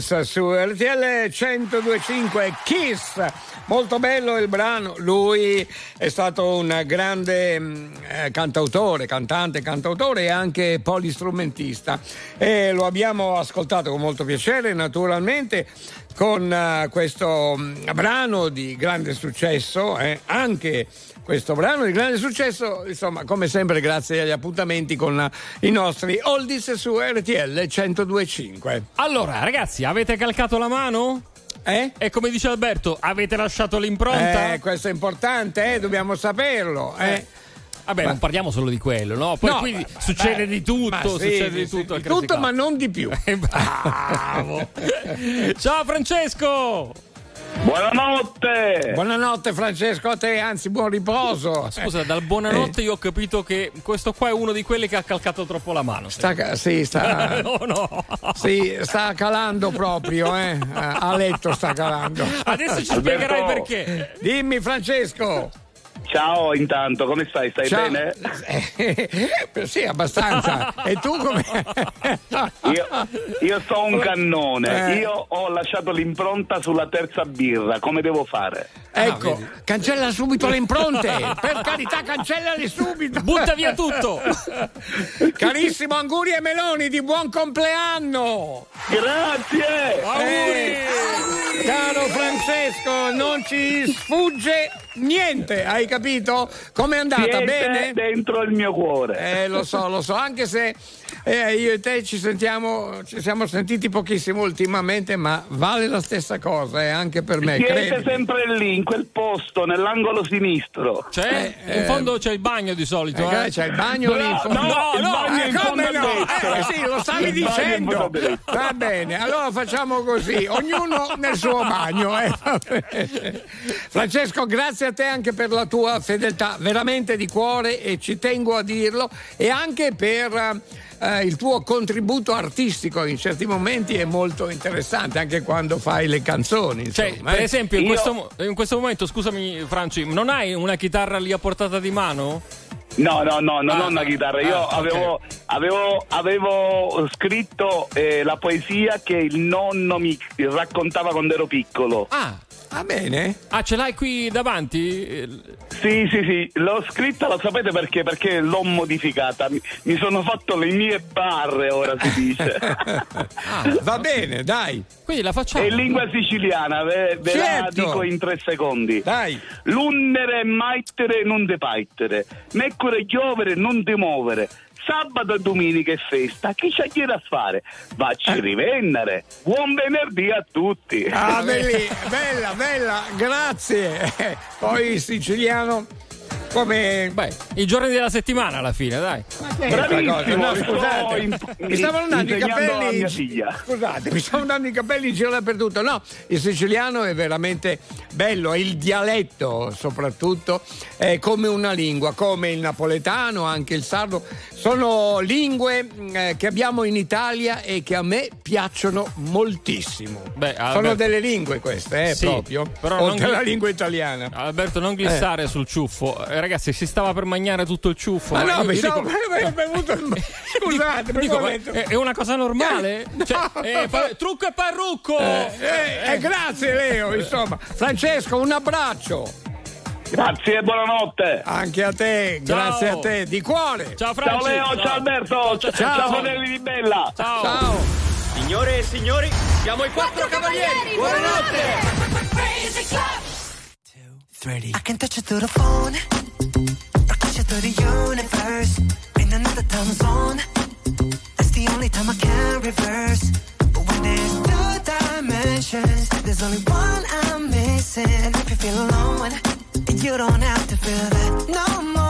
Prince su RTL 1025 Kiss. Molto bello il brano. Lui è stato un grande mm, eh, cantautore, cantante, cantautore e anche polistrumentista. E lo abbiamo ascoltato con molto piacere, naturalmente, con eh, questo mm, brano di grande successo, eh, anche questo brano di grande successo, insomma, come sempre grazie agli appuntamenti con eh, i nostri oldies su RTL 1025. Allora, ragazzi, avete calcato la mano? Eh? E come dice Alberto, avete lasciato l'impronta? Eh, questo è importante, eh, dobbiamo saperlo. Eh. Vabbè, non parliamo solo di quello, no? Poi No, quindi beh, succede beh, di tutto, ma sì, succede di sì, tutto. di tutto, Club. ma non di più. [LAUGHS] Bravo. [LAUGHS] Ciao Francesco! Buonanotte! Buonanotte Francesco, a te, anzi buon riposo. Scusa, dal buonanotte io ho capito che questo qua è uno di quelli che ha calcato troppo la mano. Sta, ca- sì, sta, no, [LAUGHS] no. sì, sta calando proprio, eh. A letto sta calando. Adesso ci Alberto. spiegherai perché. Dimmi Francesco. Ciao intanto, come stai? Stai Ciao. bene? Eh, sì, abbastanza. E tu come? [LAUGHS] Io, io so un cannone, Eh. io ho lasciato l'impronta sulla terza birra, come devo fare? Ecco, cancella subito le impronte. Per carità, cancellale subito. Butta via tutto. [LAUGHS] Carissimo Anguri e Meloni, di buon compleanno. Grazie! Eh, caro Francesco, non ci sfugge niente, hai capito? Com'è andata? Siete Bene? dentro il mio cuore. Eh, lo so, lo so, anche se eh, io e te ci sentiamo, ci siamo sentiti pochissimo ultimamente, ma vale la stessa cosa, eh, anche per me, Siete credi. sempre lì, in quel posto, nell'angolo sinistro. C'è? Eh, in fondo c'è il bagno di solito. Eh, Eh, c'è il bagno lì in fondo. No, il no, bagno eh, in come fondo no? Eh, sì, lo stavi Il dicendo. Va bene, allora facciamo così, ognuno nel suo bagno. eh. Francesco, grazie a te anche per la tua fedeltà, veramente di cuore e ci tengo a dirlo, e anche per eh, il tuo contributo artistico in certi momenti è molto interessante, anche quando fai le canzoni. Cioè, per eh. esempio, in, Io- questo, in questo momento, scusami, Franci, non hai una chitarra lì a portata di mano? No, no, no, non Ah, ho una chitarra. Io ah, avevo, avevo, avevo scritto eh, la poesia che il nonno mi raccontava quando ero piccolo. Ah, Va bene? ah, ce l'hai qui davanti? Sì, sì, sì, l'ho scritta, lo sapete perché? Perché l'ho modificata. Mi, sono fatto le mie barre, ora si dice. [LAUGHS] Va bene, dai. Quindi la facciamo. È in lingua siciliana, ve, ve la Certo. dico in tre secondi. Dai. L'unnere e maittere non te paittere, meccure chiovere non te muovere, sabato e domenica è festa, chi c'è chi da fare? Vacci Eh. rivendere. Buon venerdì a tutti. Ah, belli- bella, bella, grazie. [LAUGHS] Poi il siciliano come... Beh, i giorni della settimana alla fine, dai. Bravissimo, No, scusate, in- mi stavano andando i capelli. Scusate, mi stavano andando i capelli in giro dappertutto. No, il siciliano è veramente bello, il dialetto soprattutto è come una lingua, come il napoletano, anche il sardo. Sono lingue mh, eh, che abbiamo in Italia e che a me piacciono moltissimo. Beh, Sono delle lingue queste, eh, Sì, proprio. però non oltre alla lingua italiana. Alberto, non glissare sul ciuffo. Eh, ragazzi, si stava per mangiare tutto il ciuffo. Ma no, io- mi io stavo dico- è bevuto il- [LAUGHS] Scusate, dico, ma detto- è, è una cosa normale? Cioè, eh, pa- trucco e parrucco! Eh, eh, eh, grazie Leo, insomma. Francesco, un abbraccio. Grazie e buonanotte. Anche a te, Ciao. grazie a te, di cuore. Ciao Ciao Leo, ciao Alberto, ciao, ciao fratelli di Bella. Ciao. Signore e signori, siamo i quattro cavalieri. I can touch you through the phone, touch you through the universe. In another time zone, that's the only time I can reverse. But when there's two dimensions, there's only one I'm missing. If you feel alone, you don't have to feel that no more.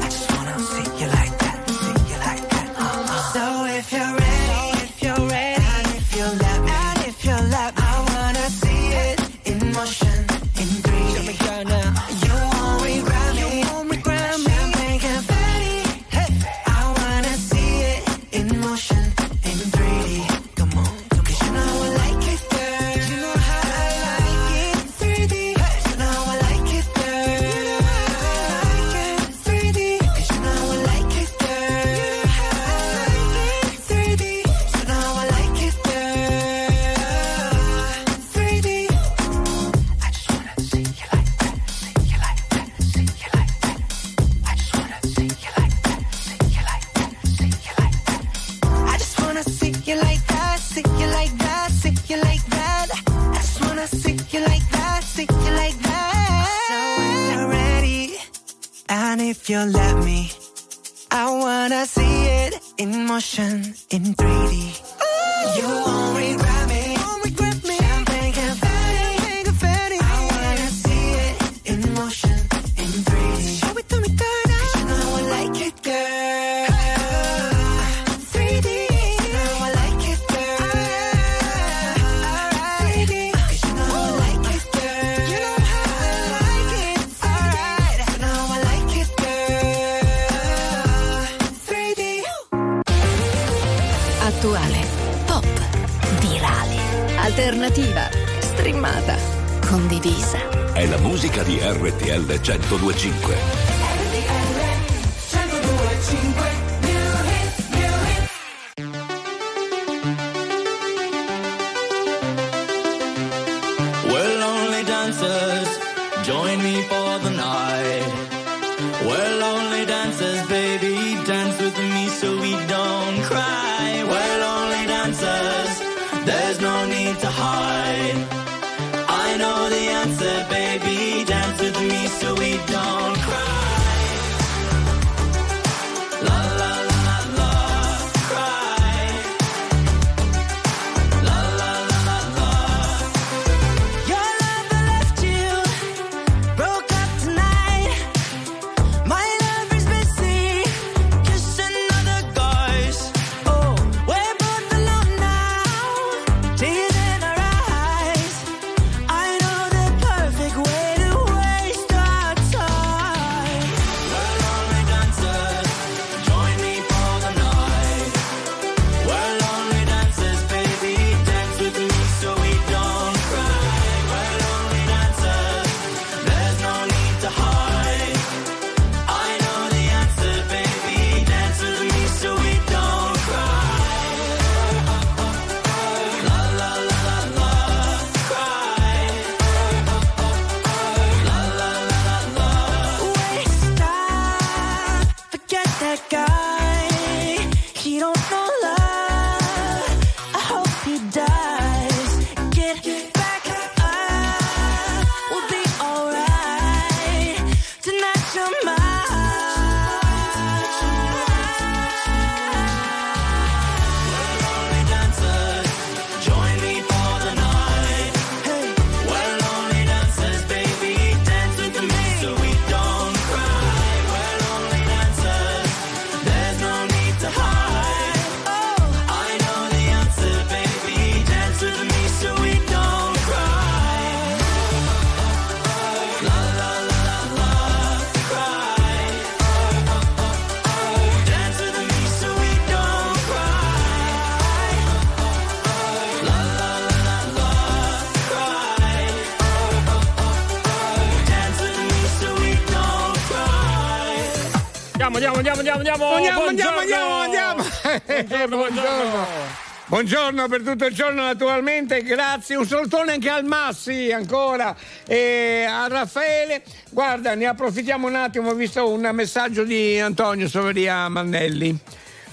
Andiamo, andiamo, andiamo, andiamo. Andiamo, Buongiorno. Buongiorno. Buongiorno per tutto il giorno naturalmente, grazie. Un salutone anche al Massi ancora e a Raffaele. Guarda, ne approfittiamo un attimo, ho visto un messaggio di Antonio Soveria Mannelli.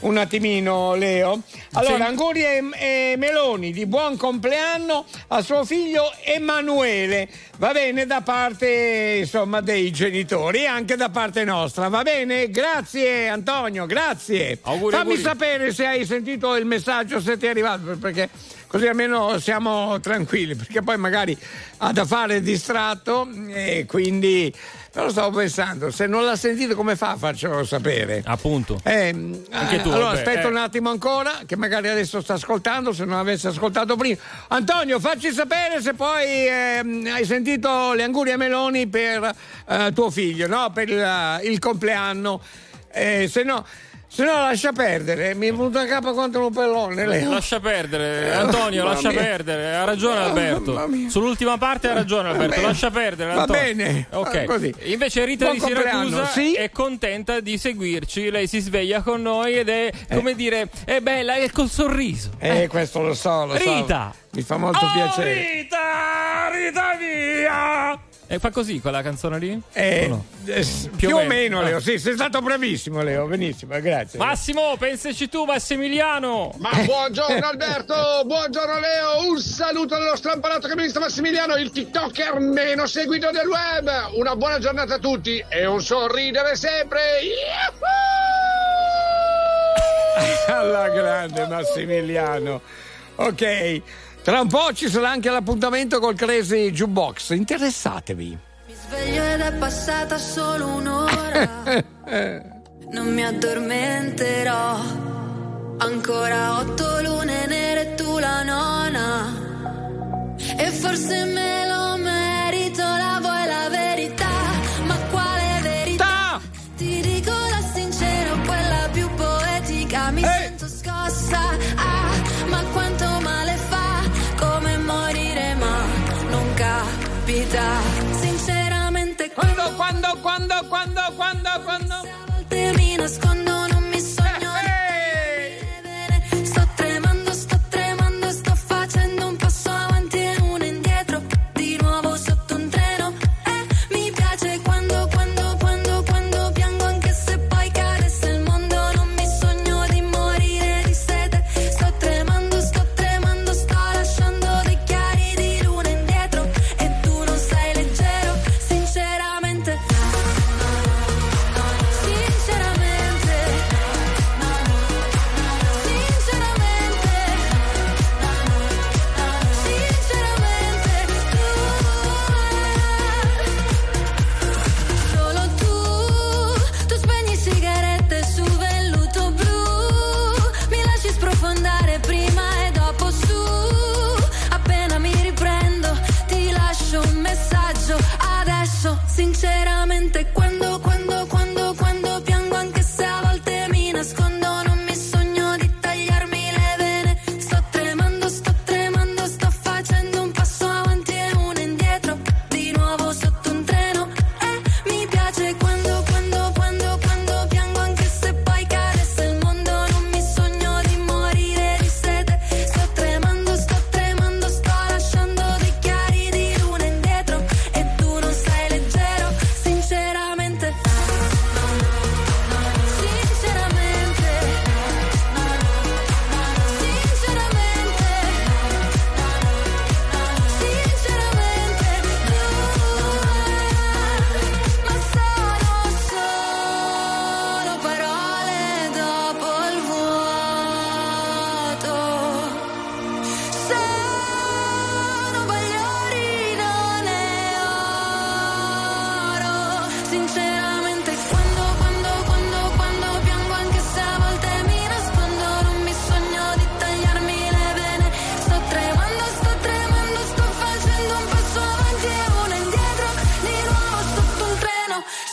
Un attimino, Leo. Allora, Sì. auguri e, Meloni di buon compleanno a suo figlio Emanuele. Va bene da parte insomma dei genitori e anche da parte nostra. Va bene? Grazie Antonio, grazie. Auguri, Fammi auguri. sapere se hai sentito il messaggio, se ti è arrivato, perché così almeno siamo tranquilli, perché poi magari ha da fare distratto e quindi però stavo pensando, se non l'ha sentito come fa a farcelo sapere? Appunto. Eh, Anche tu, allora vabbè, aspetta eh. un attimo ancora, che magari adesso sta ascoltando, se non avesse ascoltato prima. Antonio, facci sapere se poi ehm, hai sentito le angurie Meloni per eh, tuo figlio, no? Per il, il compleanno. Eh, se no. Se no lascia perdere, mi è venuto a capo quanto un pellone, Leo. Lascia perdere, Antonio, Mamma lascia mia. perdere. Ha ragione Alberto. Mia. Sull'ultima parte ha ragione Alberto, lascia perdere. Va Antonio. bene. Ok. Ah, così. Invece Rita Buon di Siracusa sì. è contenta di seguirci. Lei si sveglia con noi ed è, come dire, è bella e col sorriso. Eh, questo lo so, lo so. Rita! Mi fa molto Oh, piacere. Rita! Rita mia! E fa così quella canzone lì? Eh, no? eh, s- più, o meno, Leo. Sì, sei stato bravissimo, Leo. Benissimo, grazie. Massimo, pensaci tu, Massimiliano! Ma buongiorno Alberto, buongiorno Leo, un saluto dallo strampalato camionista Massimiliano, il TikToker meno seguito del web. Una buona giornata a tutti e un sorridere sempre. [LAUGHS] Alla grande Massimiliano. Ok, tra un po' ci sarà anche l'appuntamento col Crazy Jukebox. Interessatevi. Sveglio ed è passata solo un'ora. [LAUGHS] Non mi addormenterò. Ancora otto lune nere e tu la nona. E forse me lo merito, quando, quando, quando, quando, quando,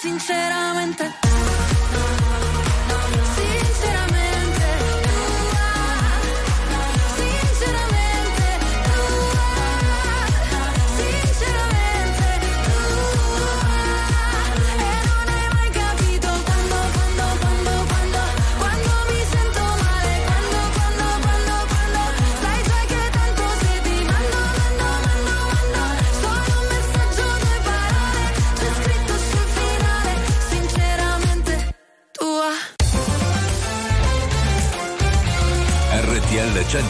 sinceramente.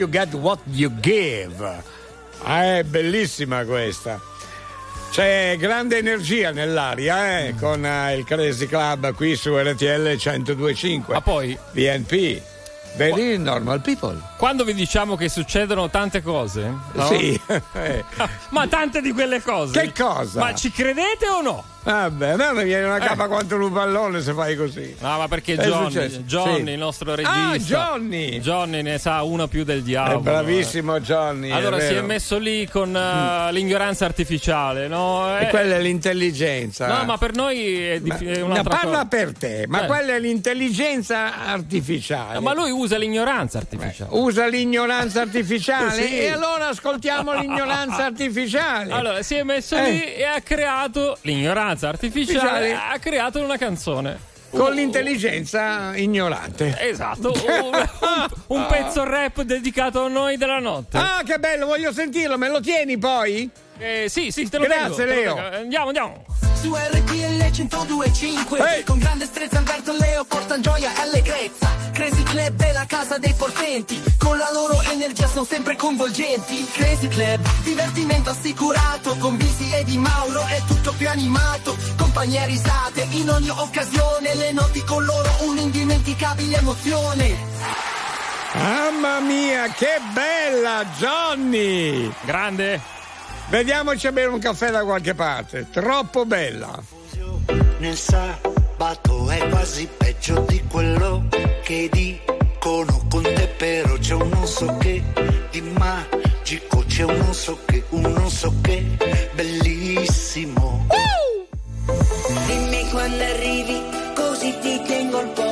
you get what you give. Ah, è bellissima questa. C'è grande energia nell'aria eh, mm. con eh, il Crazy Club qui su RTL 1025. Ma poi BNP. Very Qu- normal people. Quando vi diciamo che succedono tante cose? No? Sì. [LAUGHS] Eh, ma tante di quelle cose. Che cosa? Ma ci credete o no? Vabbè, a me mi viene una capa Eh. quanto un pallone se fai così. No, ma perché È Johnny? Johnny, Sì. il nostro Ah, regista. Johnny! Johnny ne sa uno più del È diavolo. bravissimo Johnny. è Allora si è vero. Mm. messo lì con eh, l'ignoranza artificiale, no? E Eh, quella è l'intelligenza. No, ma per noi è, dif- è Ne un'altra parla cosa. per te, ma Eh. quella è l'intelligenza artificiale. Ma lui usa l'ignoranza artificiale. Usa l'ignoranza artificiale [LAUGHS] Sì. e allora ascoltiamo l'ignoranza [LAUGHS] artificiale. Allora si è messo Eh. lì e ha creato l'ignoranza artificiale, Artificiale. ha creato una canzone. Con l'intelligenza ignorante. Esatto, un- un pezzo rap dedicato a noi della notte. Ah, che bello, voglio sentirlo, me lo tieni poi? Eh, sì, sì, te lo Grazie, tengo, te lo Leo. tengo. Andiamo, andiamo. Su RTL 102.5 Con grande strezza Alberto e Leo portano gioia e allegrezza Crazy Club è la casa dei portenti Con la loro energia sono sempre coinvolgenti Crazy Club, divertimento assicurato Con Bisi e Di Mauro è tutto più animato Compagnia e risate in ogni occasione Le noti con loro un'indimenticabile emozione Mamma mia, che bella, Johnny! Grande! Vediamoci a bere un caffè da qualche parte. Troppo bella. nel sabato è quasi peggio di quello che dicono con te però c'è un non so che di magico c'è un non so che un non so che bellissimo Dimmi quando arrivi, così ti tengo il posto.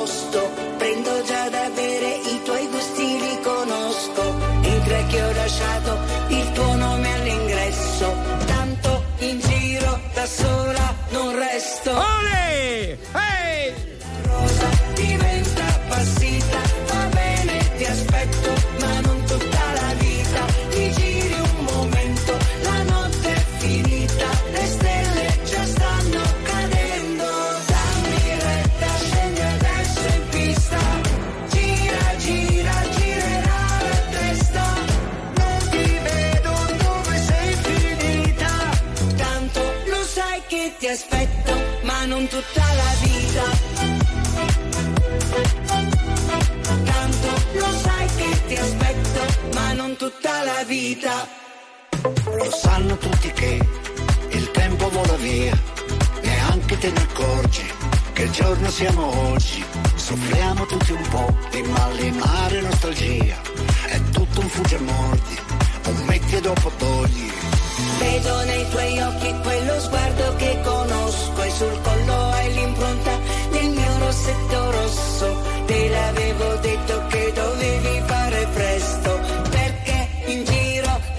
Tutta la vita. lo sanno tutti che il tempo vola via neanche te ne accorgi che giorno siamo oggi soffriamo tutti un po' di malinare nostalgia è tutto un fugge mordi un metti e dopo togli Vedo nei tuoi occhi quello sguardo che conosco e sul collo hai l'impronta del mio rossetto rosso. Te l'avevo detto che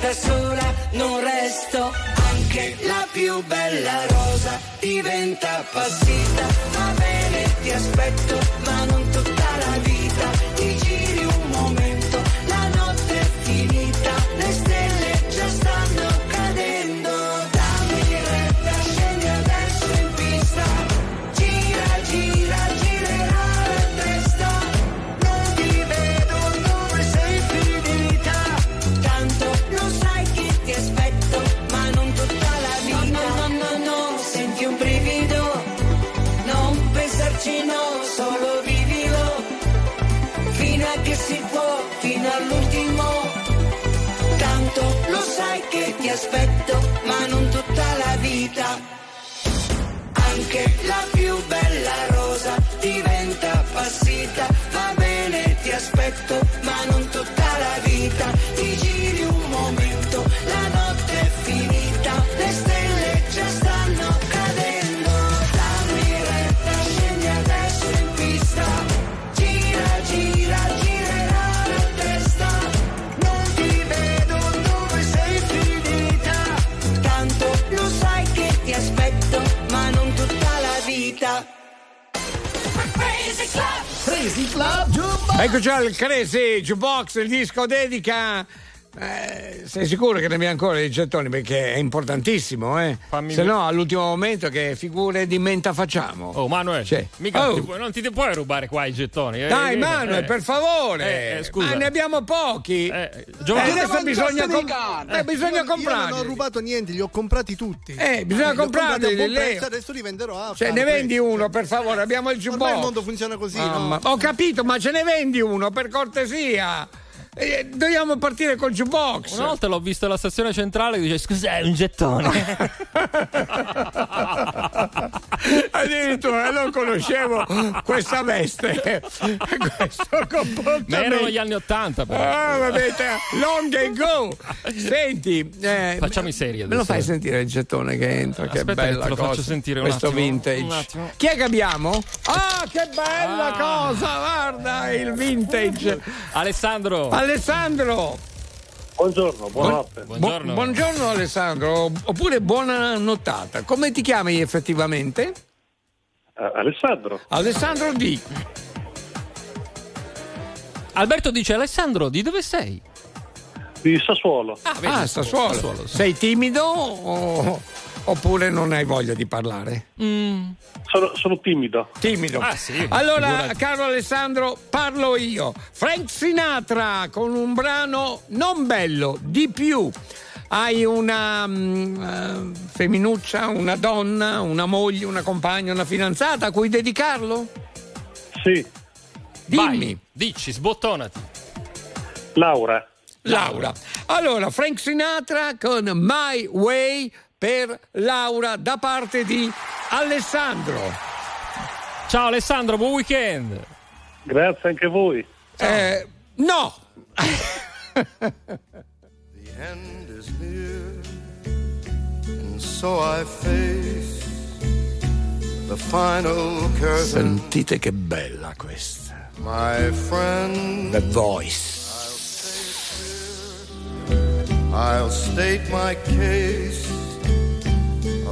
da sola non resto. Anche la più bella rosa diventa passita. Va bene, ti aspetto, la Club! Jukebox. Eccoci al Crazy Jukebox, il disco dedica Eh, sei sicuro che ne abbiamo ancora i gettoni? Perché è importantissimo, eh? Fammi- Se no, all'ultimo momento che figure di menta facciamo? Oh, Manuel, Cioè, mica oh. ti puoi- non ti, puoi rubare qua i gettoni. eh, Dai, eh, Manuel, eh. per favore! Eh, eh, scusa. Ma ne abbiamo pochi. Eh, Giovanni- adesso bisogna, com- Eh, eh, bisogna io- Io non ho rubato niente, li ho comprati tutti. Eh, bisogna comprarli, prezzo, adesso li venderò a Cioè, ne vendi questo. uno, per favore, abbiamo il Ormai il jukebox. mondo funziona così, Mamma- no? Ho capito, ma ce ne vendi uno, per cortesia. Eh, dobbiamo partire col jukebox. Una volta l'ho visto alla stazione centrale e dice scusa è un gettone. [LAUGHS] [LAUGHS] Addirittura non conoscevo questa veste, questo comportamento. Ma erano gli anni Ottanta però. Ah, vabbè, long ago. Senti, eh, Facciamo i seri me lo adesso. fai sentire il gettone che entra? Che Aspetta che bella te lo cosa. faccio sentire Questo attimo, vintage. Chi è che abbiamo? Ah, che bella cosa! Guarda il vintage. Alessandro. Alessandro. Buongiorno, buonanotte. Bu- buongiorno Alessandro, oppure buona nottata. Come ti chiami effettivamente? Eh, Alessandro. Alessandro D. Alberto dice Alessandro di dove sei? Di Sassuolo. Ah, Sassuolo. Sei timido o- oppure non hai voglia di parlare? Sono, sono timido. Timido. Ah, sì, allora, figurati. caro Alessandro, parlo io. Frank Sinatra con un brano non bello, di più. Hai una mm, eh, femminuccia, una donna, una moglie, una compagna, una fidanzata a cui dedicarlo? Sì. Dimmi. Vai, dici, sbottonati. Laura. Laura. Allora, Frank Sinatra con My Way per Laura da parte di Alessandro. Ciao Alessandro, buon weekend. Grazie anche a voi. Eh, no. end is near, and so I face the final curtain. Sentite che bella questa. My friend, The Voice. I'll state my case,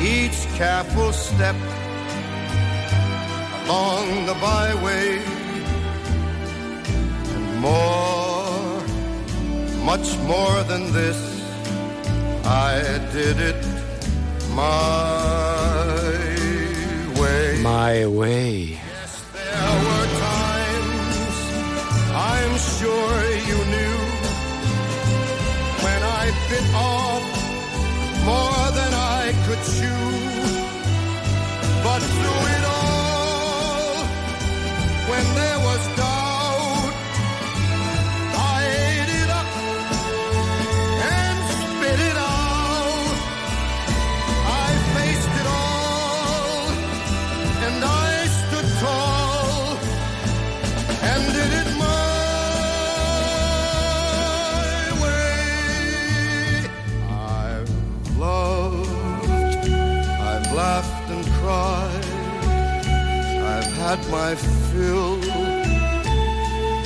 each careful step along the byway, and more, much more than this, I did it my way. My Way. There were times I'm sure you knew when I bit off more than I could chew. But through it all, when there was doubt, had my fill,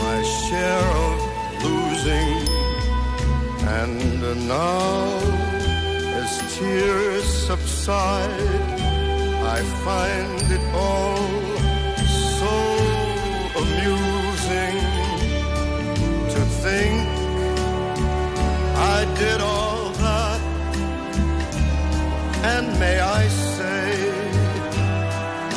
my share of losing, and now as tears subside. I find it all so amusing to think I did all that. And may I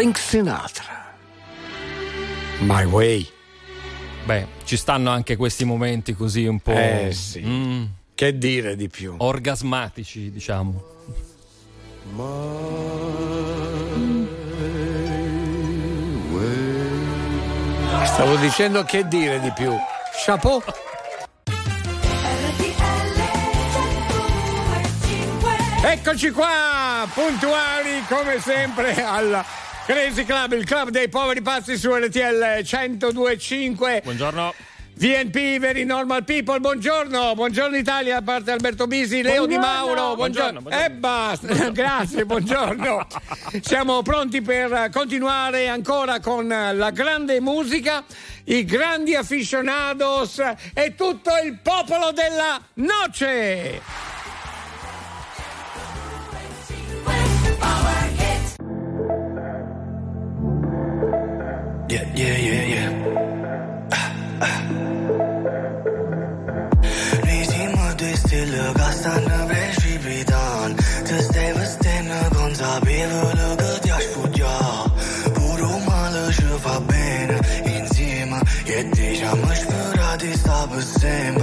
Frank Sinatra. My Way. Beh, ci stanno anche questi momenti così un po'. Eh, sì. mm, Che dire di più? orgasmatici, diciamo. Stavo dicendo che dire di più. Chapeau. Eccoci qua, puntuali come sempre al Crazy Club, il club dei poveri pazzi su RTL 1025. Buongiorno. VNP, Very Normal People, buongiorno, buongiorno Italia, a parte Alberto Bisi, Leo Di Buongiorno. Mauro, Buongiorno, buongiorno. E basta, [LAUGHS] grazie, buongiorno. Siamo pronti per continuare ancora con la grande musica, i grandi aficionados e tutto il popolo della noce. Yeah, yeah, yeah, yeah. Ah, ah. Rizimadui stile ca să ne vrei și bidan Te stai văstenă gonza bilul că te-aș putea Puru mală și va bine inzima E deja mă șpăra de stabă semn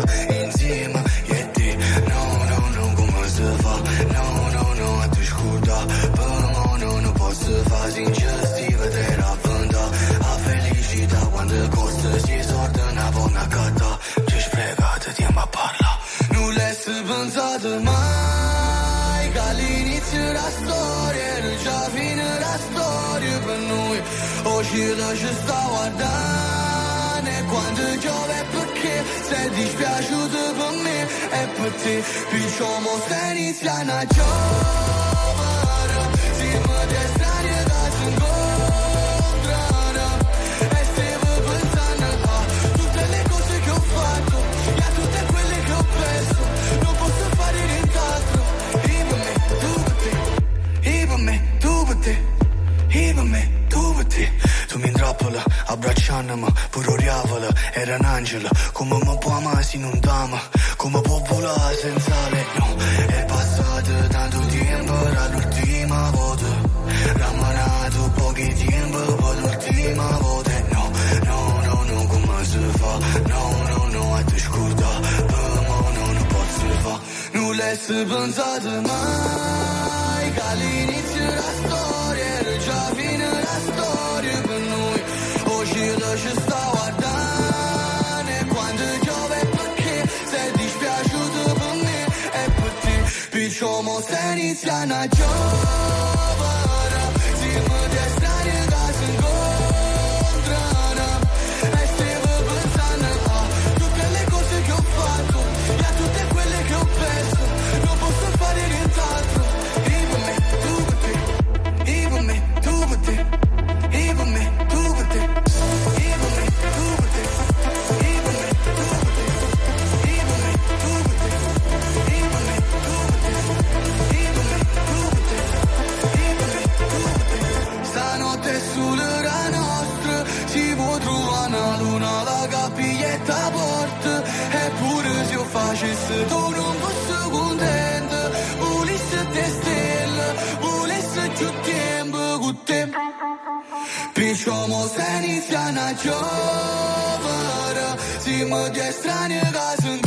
l'hai pensato mai Che all'inizio la storia era già fine la storia per noi Oggi ci sta guardando E quando piove perché sei dispiaciuto per me E per te Picciamo stai iniziando a giovere capălă Abraceană-mă, puroreavălă Era un angelo come mi può amare se non dama come può volare senza le Nu, e passato tanto tempo dall'ultima volta Ramanato pochi tempo Pe l'ultima votă no no no nu, cum mă fa? No no no atunci te Pe mă, nu, nu pot se fa nulla le-ai săbânzat mai Pričamo se nic ja na gittim. Pišomo se nisam na čovara Zima gdje strane razum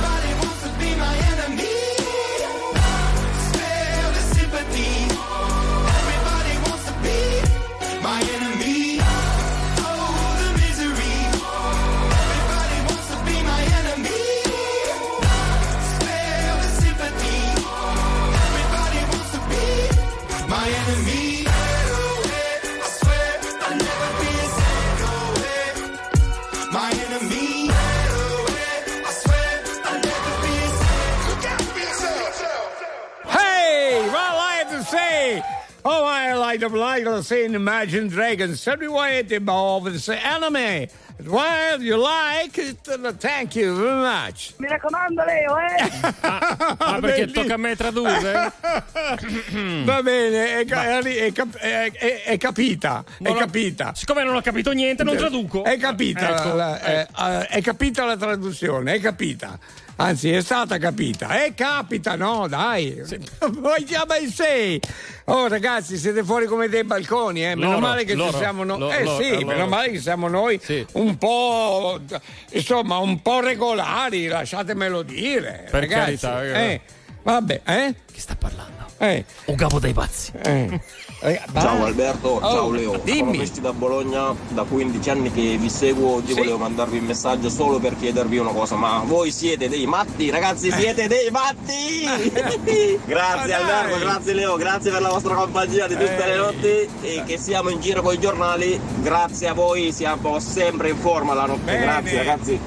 I like to like to say Imagine Dragons. Tell me why it evolved and say anime. Well, you like it, thank you very much. Mi raccomando Leo, eh! [LAUGHS] Ah, perché tocca a me tradurre? [COUGHS] Va bene, è, ca- è cap- è- è- è capita, è Non ho- capita. Siccome non ho capito niente, non traduco. È capita, Ecco, la- eh, eh, è capita la traduzione, è capita. Anzi, è stata capita. E capita, no, dai. Poi chiama il 6. Oh, ragazzi, siete fuori come dei balconi, eh. Meno Loro, male che loro, ci siamo noi. eh sì, eh, meno male che siamo noi un po'. insomma, un po' regolari, lasciatemelo dire. Per ragazzi. carità, eh. Eh, vabbè, eh? Chi sta parlando? Eh. Un capo dei pazzi. Eh. [LAUGHS] Eh, Ciao Alberto, Oh, ciao Leo. Sono Dimmi. Cristi da Bologna, da 15 anni che vi seguo, oggi Sì. volevo mandarvi un messaggio solo per chiedervi una cosa, ma voi siete dei matti, ragazzi, siete dei matti! [LAUGHS] grazie. Alberto, grazie Leo, grazie per la vostra compagnia di tutte le Eh. notti e che siamo in giro con i giornali, grazie a voi siamo sempre in forma la notte, Bene. grazie ragazzi.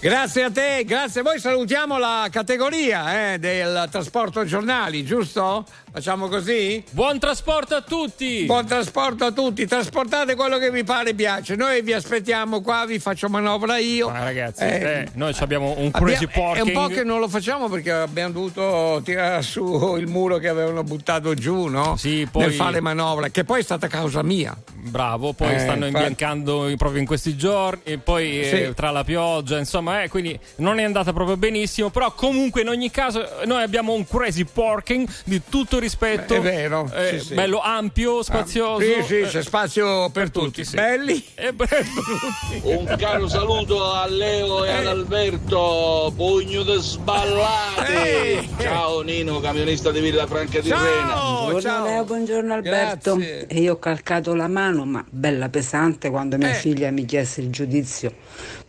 Grazie a te, grazie a voi. Salutiamo la categoria eh, del trasporto giornali, giusto? Facciamo così? Buon trasporto a tutti! Buon trasporto a tutti, trasportate quello che vi pare e piace. Noi vi aspettiamo qua, vi faccio manovra io. Ma ragazzi, Eh, eh, noi abbiamo un crazy è un po' che non lo facciamo perché abbiamo dovuto tirare su il muro che avevano buttato giù, no? Sì, poi- Nel fare manovra, che poi è stata causa mia. Bravo, poi Eh, stanno infatti. imbiancando proprio in questi giorni, e poi eh, Sì. tra la pioggia, insomma, eh, quindi non è andata proprio benissimo, però comunque in ogni caso noi abbiamo un crazy porking di tutto rispetto. È vero, Eh, sì, sì. Bello ampio, spazioso. Sì, sì, Eh, c'è spazio per, tutti. sì. Belli [LAUGHS] e brutti. Un caro saluto a Leo e ad Alberto, pugno di sballate. Ciao Nino, camionista di Villa Franca di Rena. Buongiorno Leo, buongiorno Alberto. Grazie. E io ho calcato la mano, ma bella pesante, quando mia Eh. figlia mi chiese il giudizio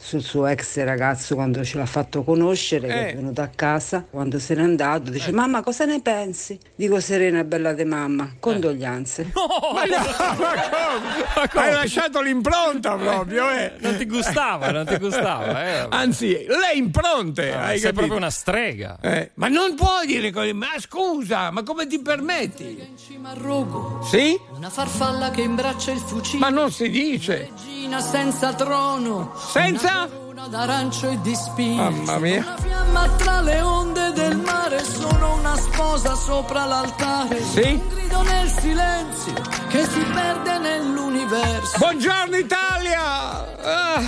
sul suo ex ragazzo quando ce l'ha fatto conoscere, che Eh. è venuto a casa, quando se n'è andato, dice mamma cosa ne pensi? Dico Serena, bella di mamma, condoglianze. [LAUGHS] Ma no, ma come? Hai lasciato l'impronta proprio, eh. Non ti gustava, non ti gustava, eh. Anzi, le impronte, Ah, hai sei capito? proprio una strega. Eh, ma non puoi dire così, ma scusa, ma come ti permetti? Sì? una farfalla che imbraccia il fucile. Ma non si dice. Regina senza trono. Senza? Una d'arancio e di spine. Mamma mia. Una fiamma tra le onde del mare. Sono una sposa sopra l'altare. Sì? Un grido nel silenzio che si perde nell'universo. Buongiorno Italia! Ah.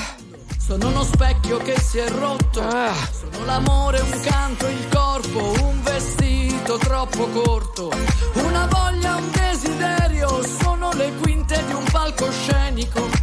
Sono uno specchio che si è rotto. Ah. Sono l'amore, un canto, il corpo, un vestito troppo corto. Una voglia, un desiderio. Sono le quinte di un palcoscenico.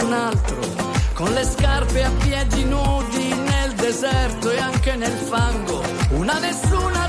nessun altro, con le scarpe a piedi nudi nel deserto e anche nel fango. Una nessuna,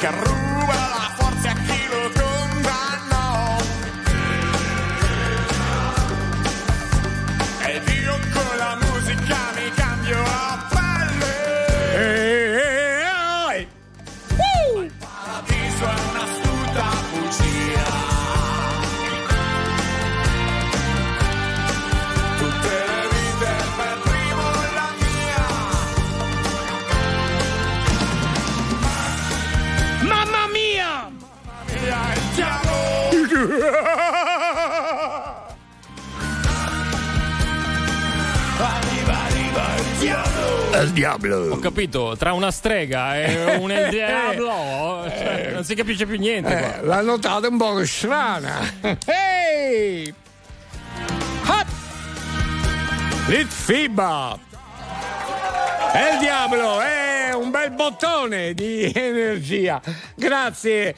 che capito, tra una strega e un [LAUGHS] El Diablo, cioè, non si capisce più niente qua. Eh, l'ha notata un po' strana. [LAUGHS] Ehi! Hop! Litfiba! E il diavolo è un bel bottone di [LAUGHS] energia. Grazie.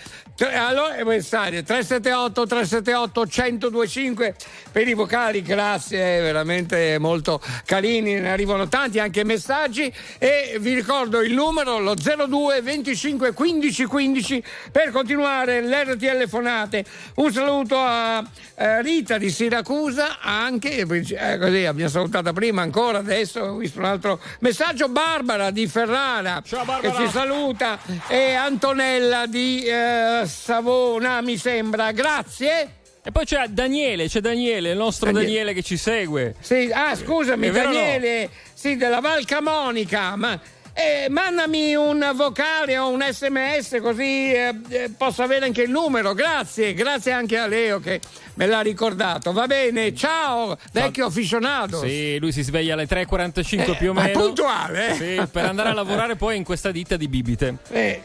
Allora, messaggio 378 378 1025 per i vocali, grazie, veramente molto carini, ne arrivano tanti anche messaggi. E vi ricordo il numero lo 02 25 15 15 per continuare l'RTL Fonate. Un saluto a eh, Rita di Siracusa, anche eh, così abbiamo salutata prima ancora, adesso ho visto un altro messaggio, Barbara di Ferrara Barbara. che ci saluta e Antonella di eh, Savona mi sembra, grazie. E poi c'è Daniele, c'è Daniele, il nostro Daniele. Daniele che ci segue. Sì, ah, scusami, o no? Daniele, sì, della Val Camonica, ma eh, mandami un vocale o un sms così eh, eh, posso avere anche il numero. Grazie, grazie anche a Leo che me l'ha ricordato. Va bene, ciao, vecchio aficionato. Sì, lui si sveglia alle 3.45 Eh, più o ma è meno. puntuale, eh? Sì, per andare a lavorare poi in questa ditta di bibite. Eh,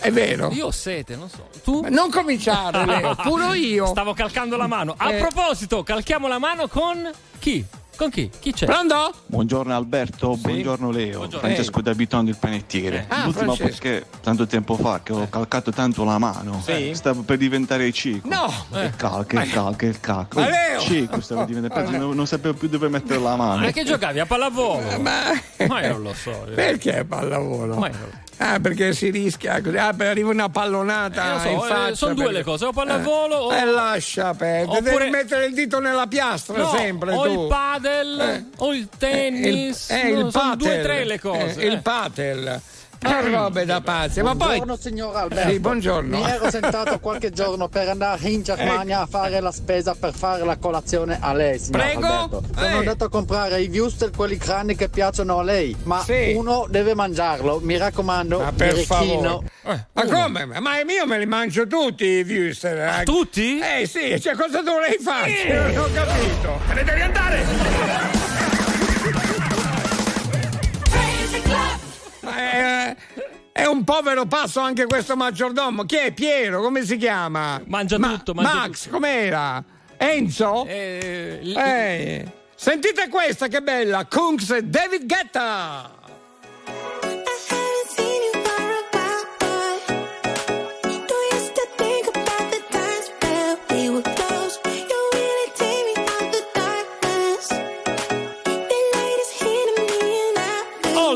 è vero. Io ho sete, non so. Tu? Non cominciare, Leo, [LAUGHS] puro io. Stavo calcando la mano. A Eh. proposito, calchiamo la mano con chi? Con chi? Chi c'è? Pronto? Buongiorno Alberto, buongiorno Leo, Buongiorno. Francesco da Bitondo il panettiere. Ah, L'ultima Francesco. perché tanto tempo fa che ho calcato tanto la mano, Sì? stavo per diventare cico. No! Il calco, il calco, il calco. Ma Leo! Cico stavo diventando, [LAUGHS] non, non sapevo più dove mettere la mano. Ma che giocavi a pallavolo? Ma, Ma io non lo so. io. Perché pallavolo? Ma io non lo so. Ah, perché si rischia così. Ah, arriva una pallonata Eh, so, eh, sono due perché- le cose, o pallavolo o- Eh, lascia perdere. Oppure- Devi mettere il dito nella piastra No, sempre o tu. il padel Eh. o il tennis. Eh, il, eh, il sono due o tre le cose. Eh, il eh. Patel. Eh, robe da pazzi. Ma poi. Buongiorno signor Alberto. Sì, buongiorno. Mi ero sentato qualche giorno per andare in Germania a fare la spesa per fare la colazione a lei, signor Prego? Alberto. Sono Eh. andato a comprare i wurstel, quelli grandi che piacciono a lei, ma Sì. uno deve mangiarlo, mi raccomando, Ma per birichino. favore. Ma come? Ma io me li mangio tutti i Wuster. eh. tutti? Eh sì, cioè cosa dovrei farci? Non ho capito. Te ne devi andare! Eh, è un povero passo anche questo maggiordomo. Chi è Piero? Come si chiama? Mangia Ma- tutto, mangia Max, com'era? Enzo? Eh, l- Eh, Sentite questa che bella! Kungs e David Guetta!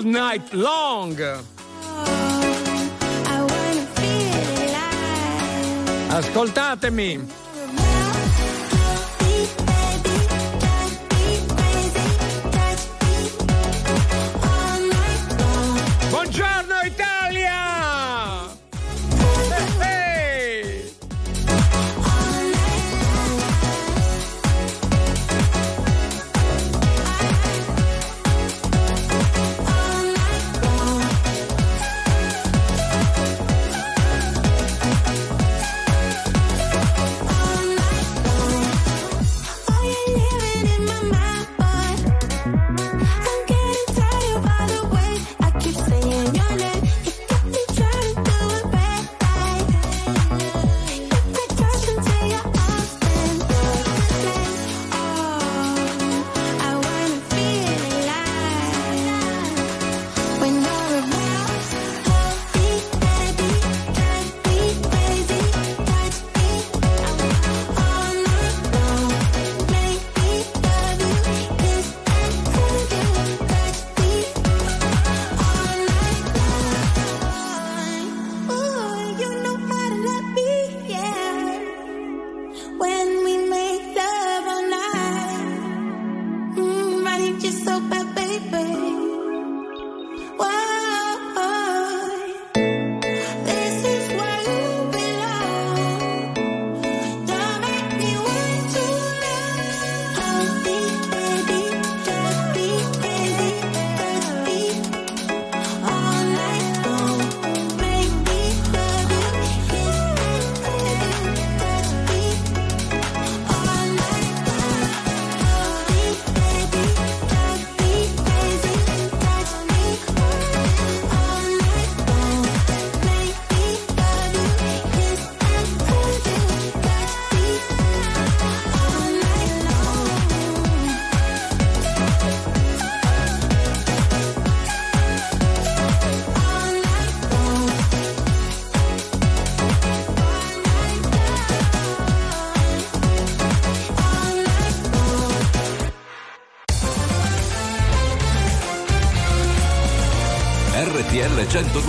night long. Ascoltatemi.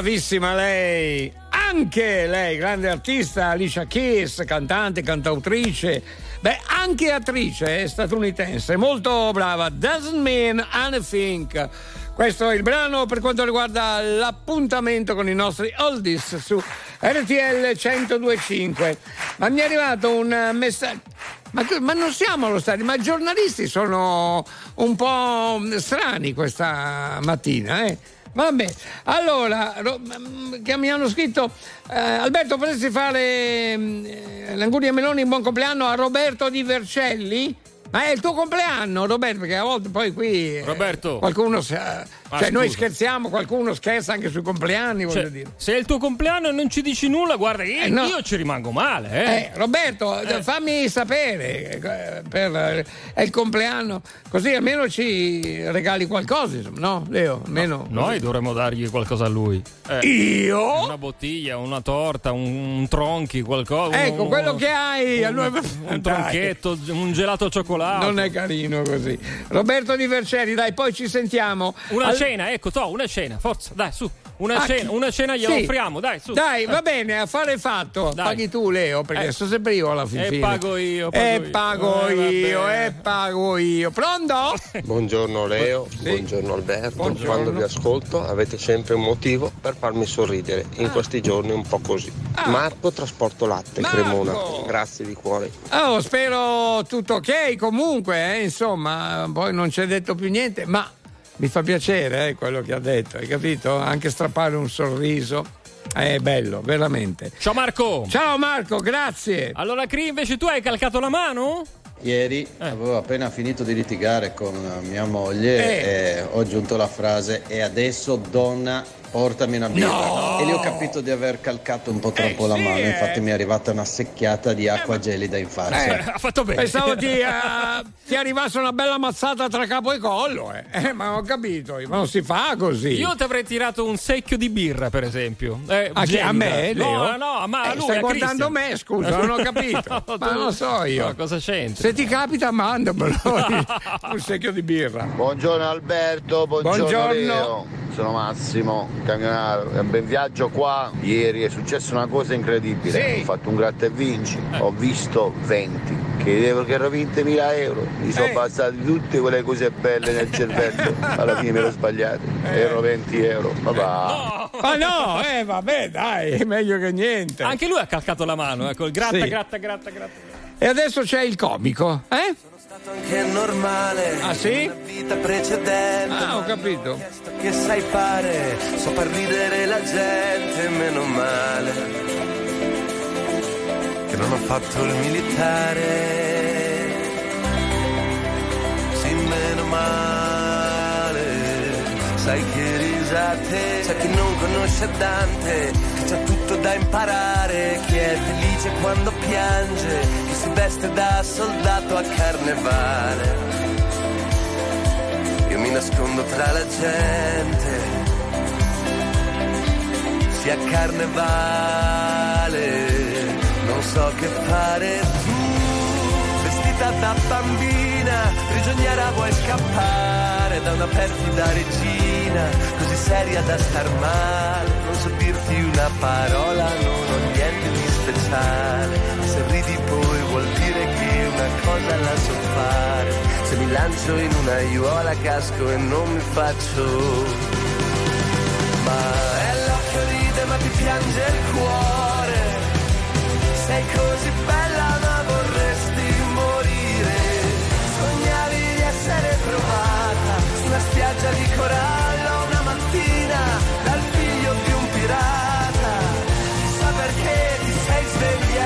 Bravissima lei. Anche lei, grande artista, Alicia Keys, cantante, cantautrice. Beh, anche attrice eh, statunitense, molto brava. Doesn't mean anything. Questo è il brano per quanto riguarda l'appuntamento con i nostri oldies su RTL 1025. Ma mi è arrivato un messaggio. Ma, ma non siamo allo stadio, ma i giornalisti sono un po' strani questa mattina, eh? Vabbè, allora, che mi hanno scritto eh, Alberto, potresti fare mm, eh, l'Anguria Meloni in buon compleanno a Roberto Di Vercelli? Ma è il tuo compleanno, Roberto, perché a volte poi qui eh, Roberto. qualcuno cioè scusa. noi scherziamo, qualcuno scherza anche sui compleanni, voglio Cioè, dire. se è il tuo compleanno e non ci dici nulla, guarda, io, Eh, no. io ci rimango male, eh. Eh, Roberto, fammi sapere eh, per, eh, è il compleanno, così almeno ci regali qualcosa, no, Leo? Almeno Noi dovremmo dargli qualcosa a lui. Eh, Io? Una bottiglia, una torta, un, un tronchi, qualcosa. Ecco, un- quello che hai a noi- Un [LAUGHS] tronchetto, un gelato al cioccolato. Non è carino così. Roberto Di Vercelli, dai, poi ci sentiamo. Una cena, ecco, to, una cena, forza, dai, su. Una Ah, cena, chi- una cena gliela Sì. offriamo, dai, su. Dai, Eh. va bene, affare fatto. Dai. Paghi tu, Leo, perché Eh. sto sempre io alla fine. E pago io, pago E io. pago Eh, io, e pago io. Pronto? [LAUGHS] Buongiorno Leo, buongiorno Alberto. Buongiorno. Quando vi ascolto avete sempre un motivo per farmi sorridere. In Ah. questi giorni un po' così. Marco Trasporto Latte, Marco! Cremona. Grazie di cuore. Oh, spero tutto ok comunque, eh, insomma, poi non c'è detto più niente, ma mi fa piacere eh, quello che ha detto, hai capito? Anche strappare un sorriso. È bello, veramente. Ciao Marco! Ciao Marco, grazie. Allora, Cri, invece tu hai calcato la mano? Ieri avevo appena finito di litigare con mia moglie e ho aggiunto la frase e adesso donna portami una birra No! e lì ho capito di aver calcato un po' troppo la sì, mano eh. infatti mi è arrivata una secchiata di acqua gelida in faccia Eh, ha fatto bene. Pensavo ti, eh, [LAUGHS] ti arrivasse una bella mazzata tra capo e collo, eh. Eh, ma ho capito, ma non si fa così. Io ti avrei tirato un secchio di birra, per esempio. Eh, A, chi- a me, Leo? No, no, ma a Eh, lui, stai a guardando Christian. me, scusa, non ho capito. [LAUGHS] No, ma tu- non lo so io. No, cosa c'entra? Se ti capita, mandamelo [LAUGHS] un secchio di birra. Buongiorno Alberto, buongiorno, Buongiorno. Leo. Sono Massimo, camionario. È un ben viaggio qua. Ieri è successa una cosa incredibile. Sì. Ho fatto un gratta e vinci. Ho visto 20. Credevo che ero 20.000 euro. Mi sono Eh. passate tutte quelle cose belle nel cervello. Alla fine mi ero sbagliato. Erano 20 euro. Papà. Ma no, eh, vabbè, dai, è meglio che niente. Anche lui ha calcato la mano, ecco, il gratta, Sì. gratta, gratta, gratta. E adesso c'è il comico, eh? Che è normale. Ah, sì? Una vita precedente. Ah, ho capito. Che sai fare? So far ridere la gente, meno male. Che non ho fatto il militare. Sì, meno male. Sai che risate. C'è chi non conosce Dante, c'ha tutto da imparare. Chi è felice quando piange, chi si veste da soldato a carnevale. Io mi nascondo tra la gente, sia carnevale, non so che fare. Tu, vestita da bambina, prigioniera vuoi scappare da una perfida regina, così seria da star male. Non so dirti una parola, non ho niente di speciale. Se ridi poi vuol dire che una cosa la so fare. Se mi lancio in una aiuola casco e non mi faccio ma è l'occhio ride ma ti piange il cuore sei così bella spiaggia di corallo una mattina dal figlio di un pirata. Chissà perché ti sei svegliata?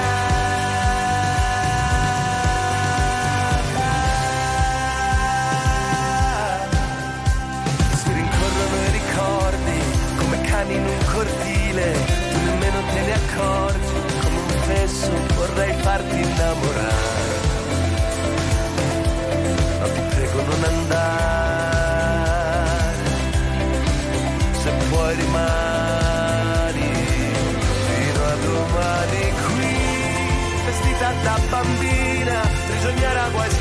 Si rincorrono i ricordi come cani in un cortile, tu nemmeno te ne accorgi, come un fesso vorrei farti innamorare.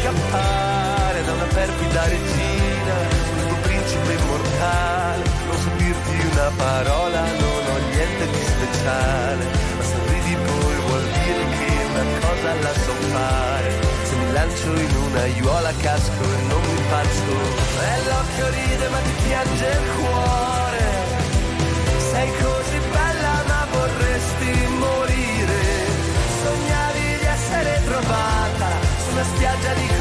scappare da una perfida regina, da tuo principe immortale, non so dirti una parola, non ho niente di speciale, ma sorridi poi vuol dire che una cosa la so fare, se mi lancio in una aiuola casco e non mi faccio, e l'occhio ride ma ti piange il cuore, sei così bella ma vorresti morire, sognavi di essere trovata, su spiaggia di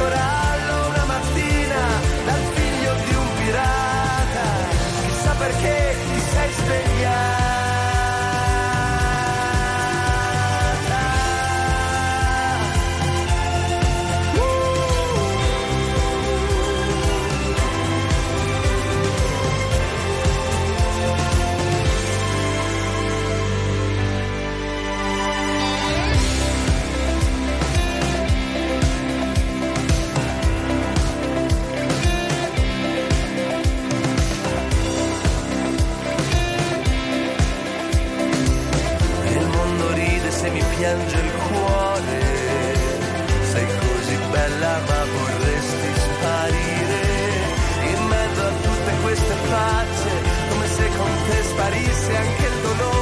París, sean que el dolor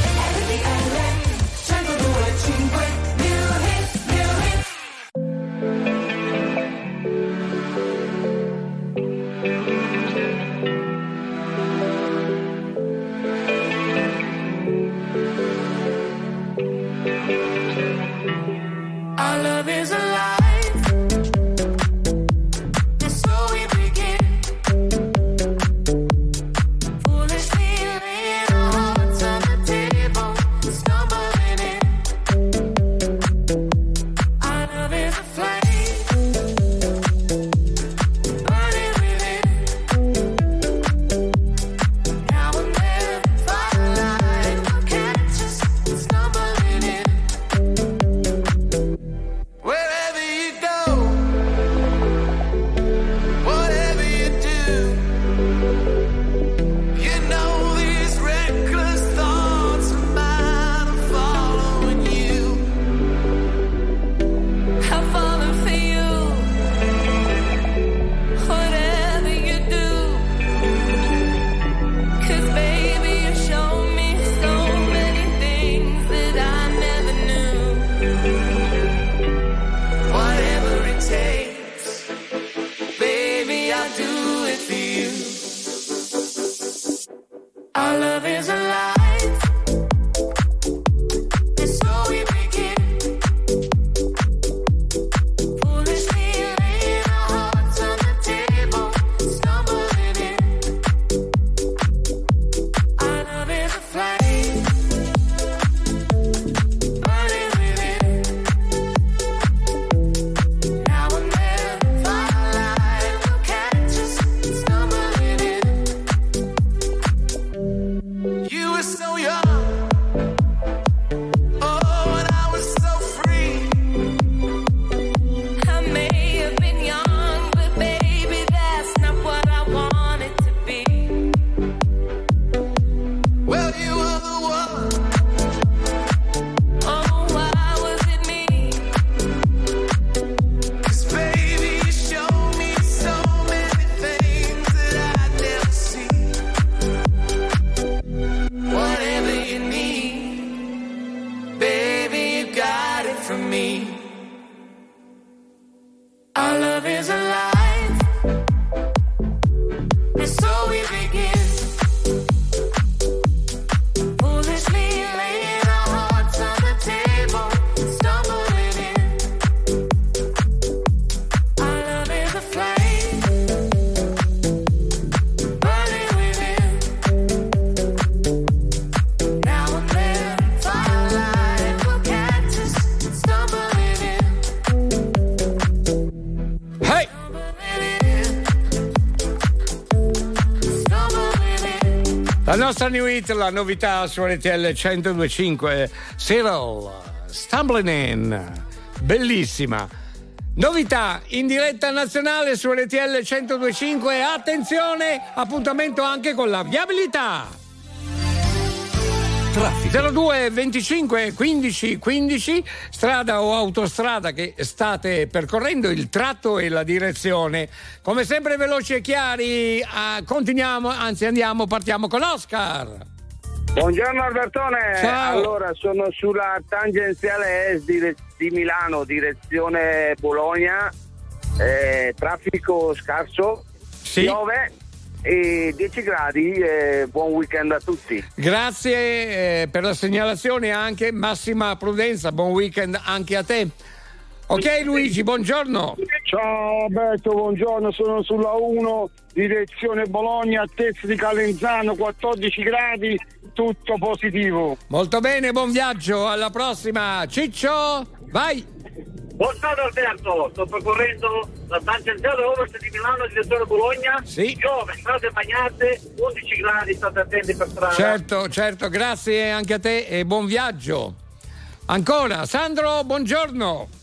Nostra new hit, la novità su RTL 1025, Cyril, Stumbling In, bellissima. Novità in diretta nazionale su RTL 1025, attenzione, appuntamento anche con la viabilità. 02 25 15 15 strada o autostrada che state percorrendo il tratto e la direzione. Come sempre veloci e chiari ah, continuiamo anzi andiamo partiamo con Oscar. Buongiorno Albertone, Ciao. allora sono sulla tangenziale est dire- di Milano, direzione Bologna, eh, traffico scarso, piove e 10 gradi, eh, buon weekend a tutti. grazie eh, per la segnalazione anche. Massima prudenza buon weekend anche a te. Ok Luigi buongiorno. Ciao Alberto, buongiorno, sono sulla 1, direzione Bologna, altezza di Calenzano, 14 gradi, tutto positivo. molto bene buon viaggio alla prossima Ciccio vai Buongiorno Alberto, sto percorrendo la tangenziale ovest di Milano, direzione Bologna. Sì. Piove, strade bagnate, 11 gradi, state attenti per strada. Certo, certo, grazie anche a te e buon viaggio. Ancora, Sandro, buongiorno.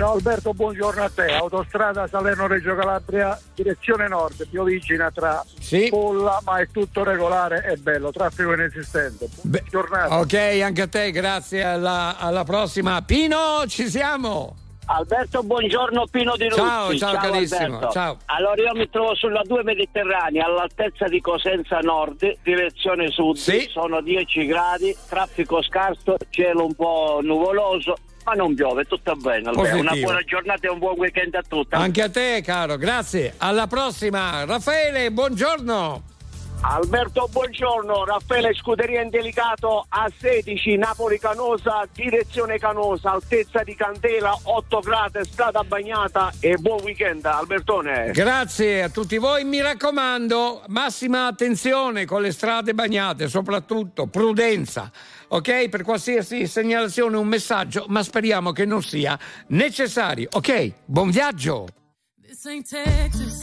Ciao Alberto, buongiorno a te. Autostrada Salerno-Reggio Calabria, direzione nord, piovigina tra Polla, ma è tutto regolare e bello, traffico inesistente. Buona giornata. Ok, anche a te, grazie, alla, alla prossima. Pino, ci siamo. Alberto, buongiorno Pino di Ruzzi. Ciao, ciao, carissimo, Alberto. ciao. Allora io mi trovo sulla 2 Mediterranea all'altezza di Cosenza Nord, direzione sud, sono 10 gradi, traffico scarso, cielo un po' nuvoloso, ma non piove, tutto bene. Positivo. Una buona giornata e un buon weekend a tutti. Anche a te, caro, grazie. Alla prossima. Raffaele, buongiorno. Alberto, buongiorno. Raffaele Scuderia Indelicato a 16, Napoli Canosa, direzione Canosa, altezza di Candela, 8 gradi, strada bagnata e buon weekend, Albertone. Grazie a tutti voi, mi raccomando, massima attenzione con le strade bagnate, soprattutto prudenza, ok? Per qualsiasi segnalazione un messaggio, ma speriamo che non sia necessario, ok? Buon viaggio! This ain't Texas.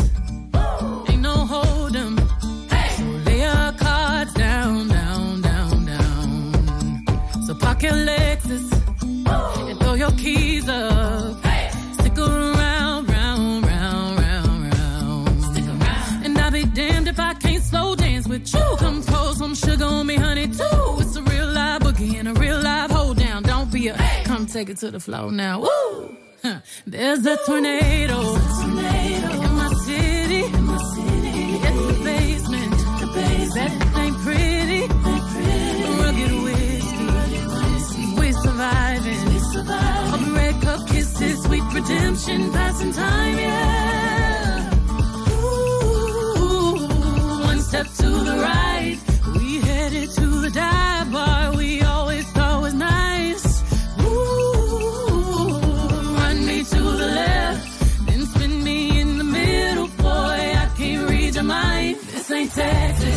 Ain't no hold 'em. So lay your cards down, down, down, down. So park your Lexus and throw your keys up. Stick around, round, round, round, round. Stick around. And I'll be damned if I can't slow dance with you. Come pour some sugar on me, honey, too. Take it to the floor now. Woo! [LAUGHS] There's a tornado, in my city. It's the basement. Pretty. Rugged whiskey. We surviving. Kisses, sweet redemption, passing time, yeah. Ooh, one step to the right. We headed to the dive bar we I Texas.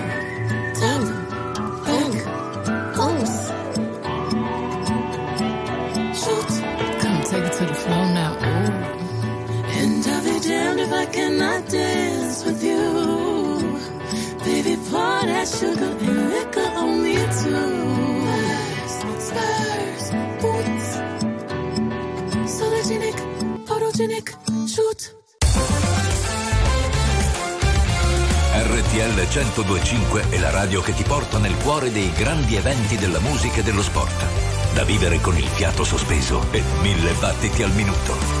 Pour that sugar and liquor on me too. Spurs, boots, sologenic, photogenic, shoot. RTL 1025 è la radio che ti porta nel cuore dei grandi eventi della musica e dello sport. Da vivere con il fiato sospeso e mille battiti al minuto.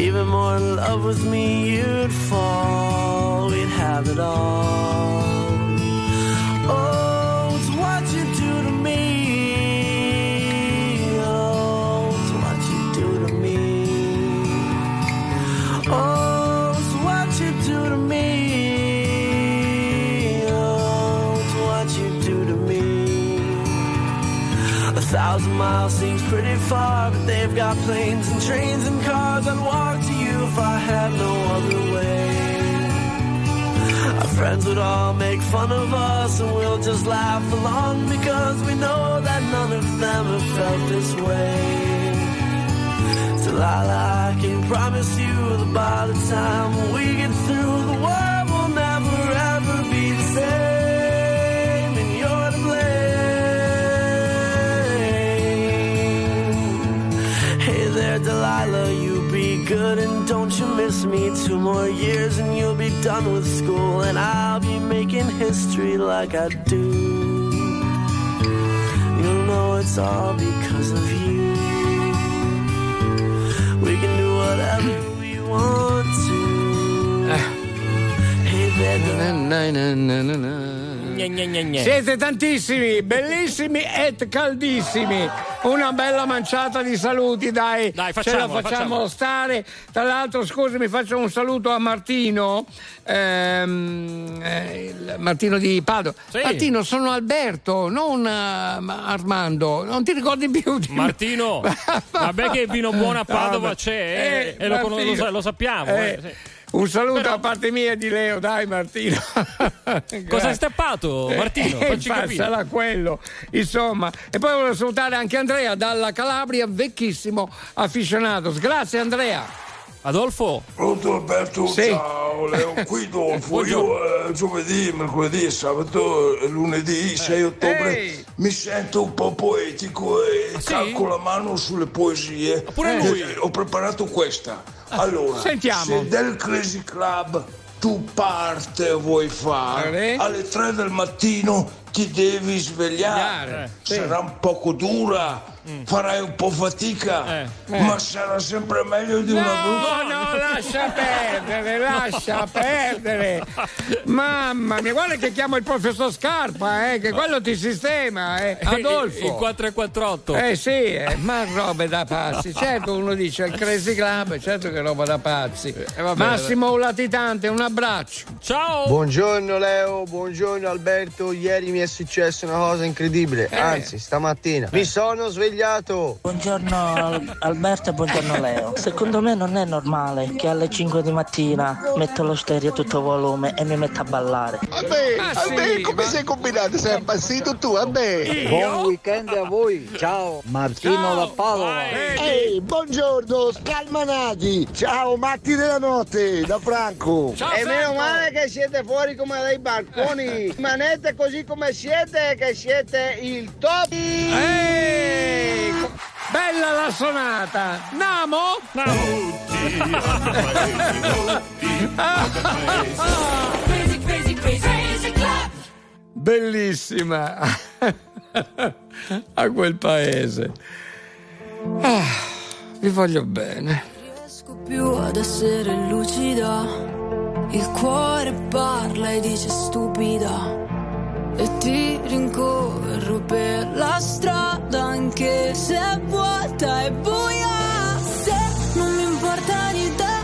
Even more in love with me, you'd fall. We'd have it all. Oh, thousand miles seems pretty far, but they've got planes and trains and cars. I'd walk to you if I had no other way. Our friends would all make fun of us, and we'll just laugh along because we know that none of them have felt this way. Delilah, I can promise you that by the time we get through, Hey Delilah, you be good and don't you miss me. Two more years and you'll be done with school, and I'll be making history like I do. You'll know it's all because of you. We can do whatever we want to. Hey there, Delilah. Gne, gne, gne, gne. Siete tantissimi, bellissimi e caldissimi. Una bella manciata di saluti, dai. Dai, Ce la facciamo facciamo. stare. Tra l'altro, scusami, faccio un saluto a Martino. ehm, eh, Martino di Padova. Sì. Martino, sono Alberto, non eh, Armando. Non ti ricordi più di? Martino, vabbè che il vino buono a Padova No, [LAUGHS] c'è eh, eh, e lo, lo lo sappiamo. Eh, eh, sì. Un saluto Però- da parte mia e di Leo, dai Martino. [LAUGHS] Cosa hai stappato, [LAUGHS] Martino? Eh, Facci sarà quello, insomma. E poi volevo salutare anche Andrea dalla Calabria, vecchissimo aficionato. Grazie Andrea. Adolfo? Pronto Alberto, Sì. ciao Leo, [LAUGHS] qui Dolfo, io eh, giovedì, mercoledì, sabato e lunedì 6 ottobre Ehi. mi sento un po' poetico e sì? calco la mano sulle poesie. pure Eh, lui? ho preparato questa. Allora, sentiamo. se del Crazy Club tu parte vuoi fare, alle 3 del mattino ti devi svegliare. Svegliare, sì. Sarà un poco dura, farai un po' fatica, eh. ma sarà sempre meglio di una No, brutta. no, lascia perdere, lascia perdere. Mamma mia, guarda che chiamo il professor Scarpa, eh, che quello ti sistema, eh. Adolfo. Il 448. Eh sì, eh, ma robe da pazzi. Certo uno dice il Crazy Club, certo che roba da pazzi. vabbè, Massimo Latitante, un abbraccio. Ciao. Buongiorno Leo, buongiorno Alberto. Ieri mi è successa una cosa incredibile, Eh. anzi stamattina. Mi sono svegliato. Buongiorno Al- Alberto e buongiorno Leo. Secondo me non è normale che alle 5 di mattina metto lo stereo a tutto volume e mi metto a ballare. Vabbè, Ma vabbè, sì, come sei combinato? Sei impazzito tu, vabbè. Buon weekend a voi. Ciao, Martino da Padova. Ehi, buongiorno, scalmanati. Ciao, Matti della notte, da Franco. E meno male che siete fuori come dai balconi. [LAUGHS] Rimanete così come siete, che siete il top. Ehi, bella la sonata. Namo? Crazy, crazy, crazy, crazy club. Bellissima. A quel paese. Ah, vi voglio bene. riesco più ad essere lucida. Il cuore parla e dice stupida. E ti rincorro per la strada anche se vuota e buia. Se non mi importa di te,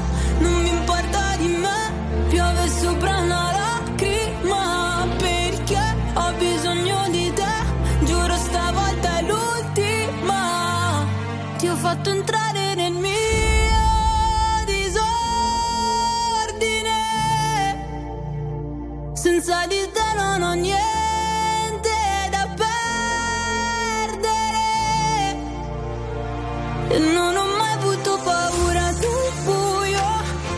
non mi importa di me. Piove sopra una lacrima perché ho bisogno di te. Giuro stavolta è l'ultima. Ti ho fatto entrare. Senza di te non ho niente Non ho mai avuto paura del buio,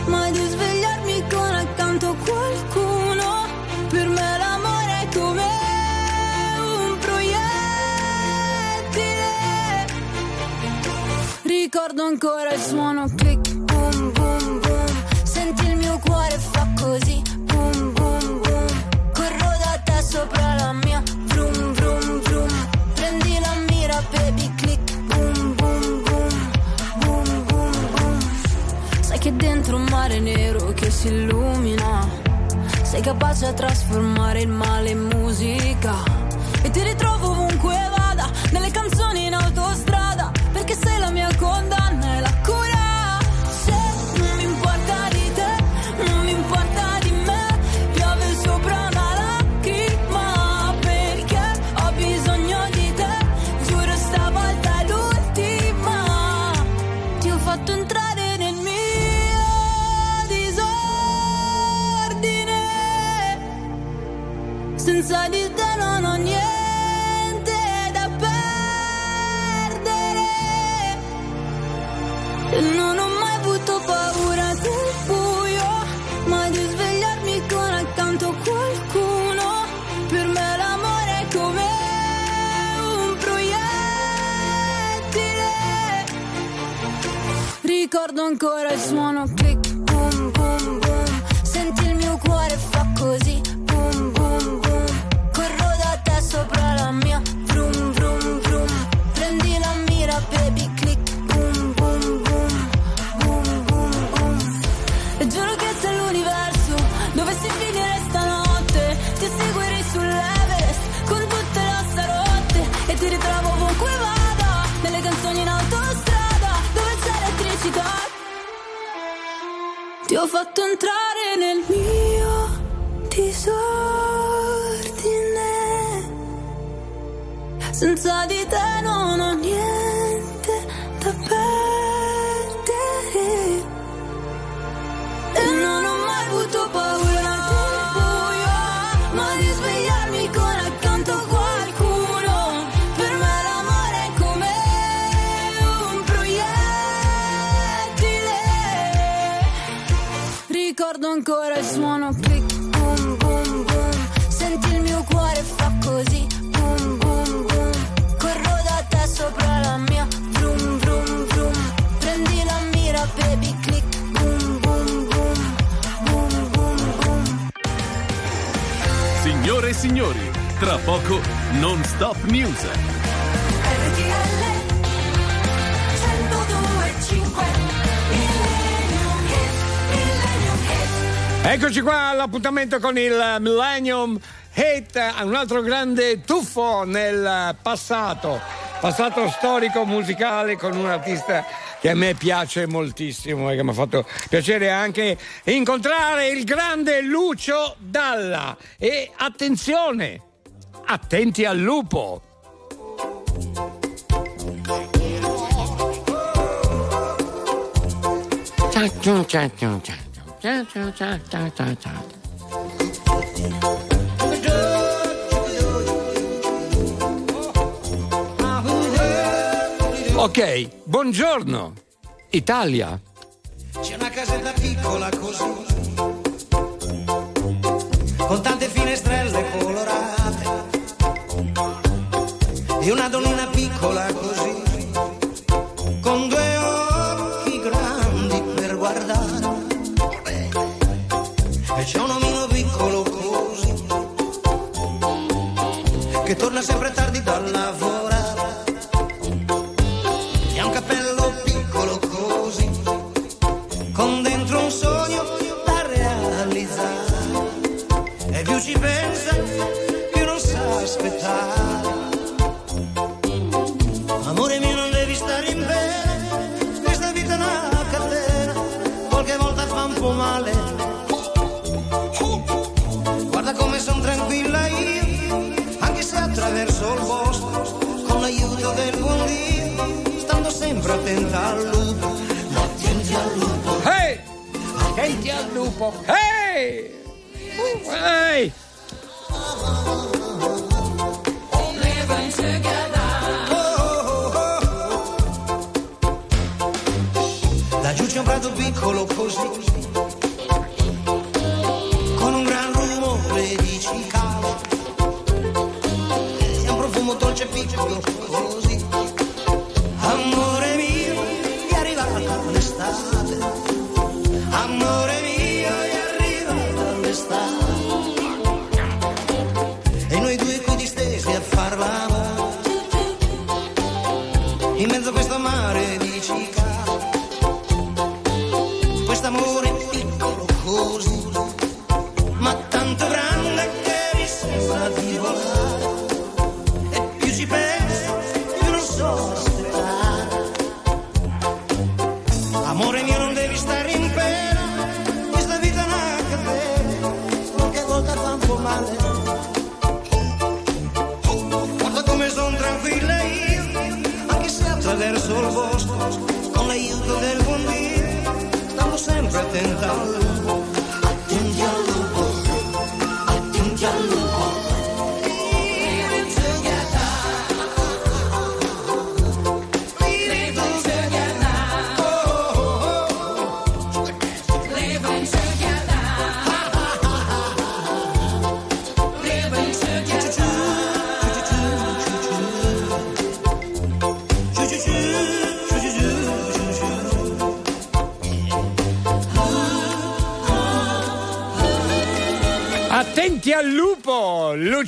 mai di svegliarmi con accanto qualcuno. Per me l'amore è come un proiettile. Ricordo ancora il suono click, si illumina, sei capace a trasformare il male in musica. E ti ritrovo Ricordo ancora il suono ho fatto entrare nel mio disordine. Senza di te non ho niente ancora il suono click, boom, boom, boom. Senti il mio cuore fa così, boom, boom, boom. Corro da te sopra la mia, vroom, vroom, vroom. Prendi la mira, baby, click, boom, boom, boom. Boom, boom, boom. Signore e signori, tra poco non stop news. Eccoci qua all'appuntamento con il Millennium Hate, un altro grande tuffo nel passato, passato storico musicale con un artista che a me piace moltissimo e che mi ha fatto piacere anche incontrare il grande Lucio Dalla. E attenzione, attenti al lupo. Ok, buongiorno, Italia. C'è una casetta piccola così, con tante finestrelle colorate, e una donnina piccola così, che torna sempre tardi dal lavorare, e Attenti al lupo.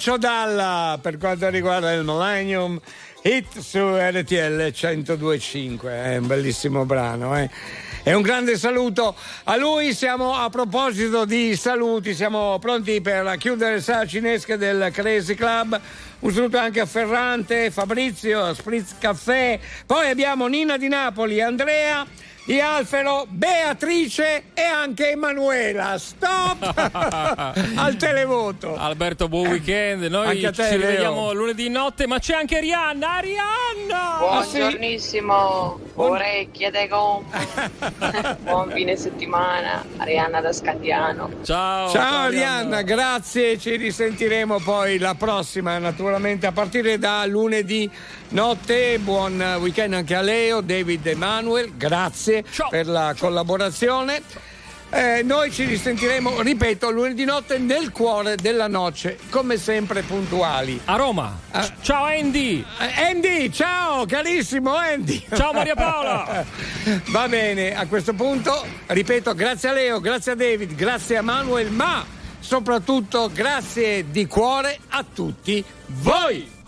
Lucio Dalla per quanto riguarda il Millennium Hit su RTL 1025, è un bellissimo brano. Eh. E un grande saluto a lui, siamo a proposito di saluti, siamo pronti per chiudere le sala cinesche del Crazy Club. Un saluto anche a Ferrante, Fabrizio, a Spritz Caffè, poi abbiamo Nina di Napoli, Andrea di Alfero, Beatrice e anche Emanuela. Stop [LAUGHS] al televoto. Alberto, buon weekend. Noi Anche a te, ci Leo. rivediamo lunedì notte, ma c'è anche Rihanna. Rihanna! Buongiornissimo, orecchie de gomma. Buon fine settimana, Arianna da Scandiano. Ciao. Ciao Arianna, grazie, ci risentiremo poi la prossima, naturalmente a partire da lunedì notte. Buon weekend anche a Leo, David Emanuel, grazie per la collaborazione. Eh, noi ci risentiremo, ripeto, lunedì notte nel cuore della noce, come sempre puntuali. A Roma. Ciao Andy! Andy, ciao carissimo Andy! Ciao Maria Paola! [LAUGHS] Va bene, a questo punto, ripeto, grazie a Leo, grazie a David, grazie a Manuel, ma soprattutto grazie di cuore a tutti voi.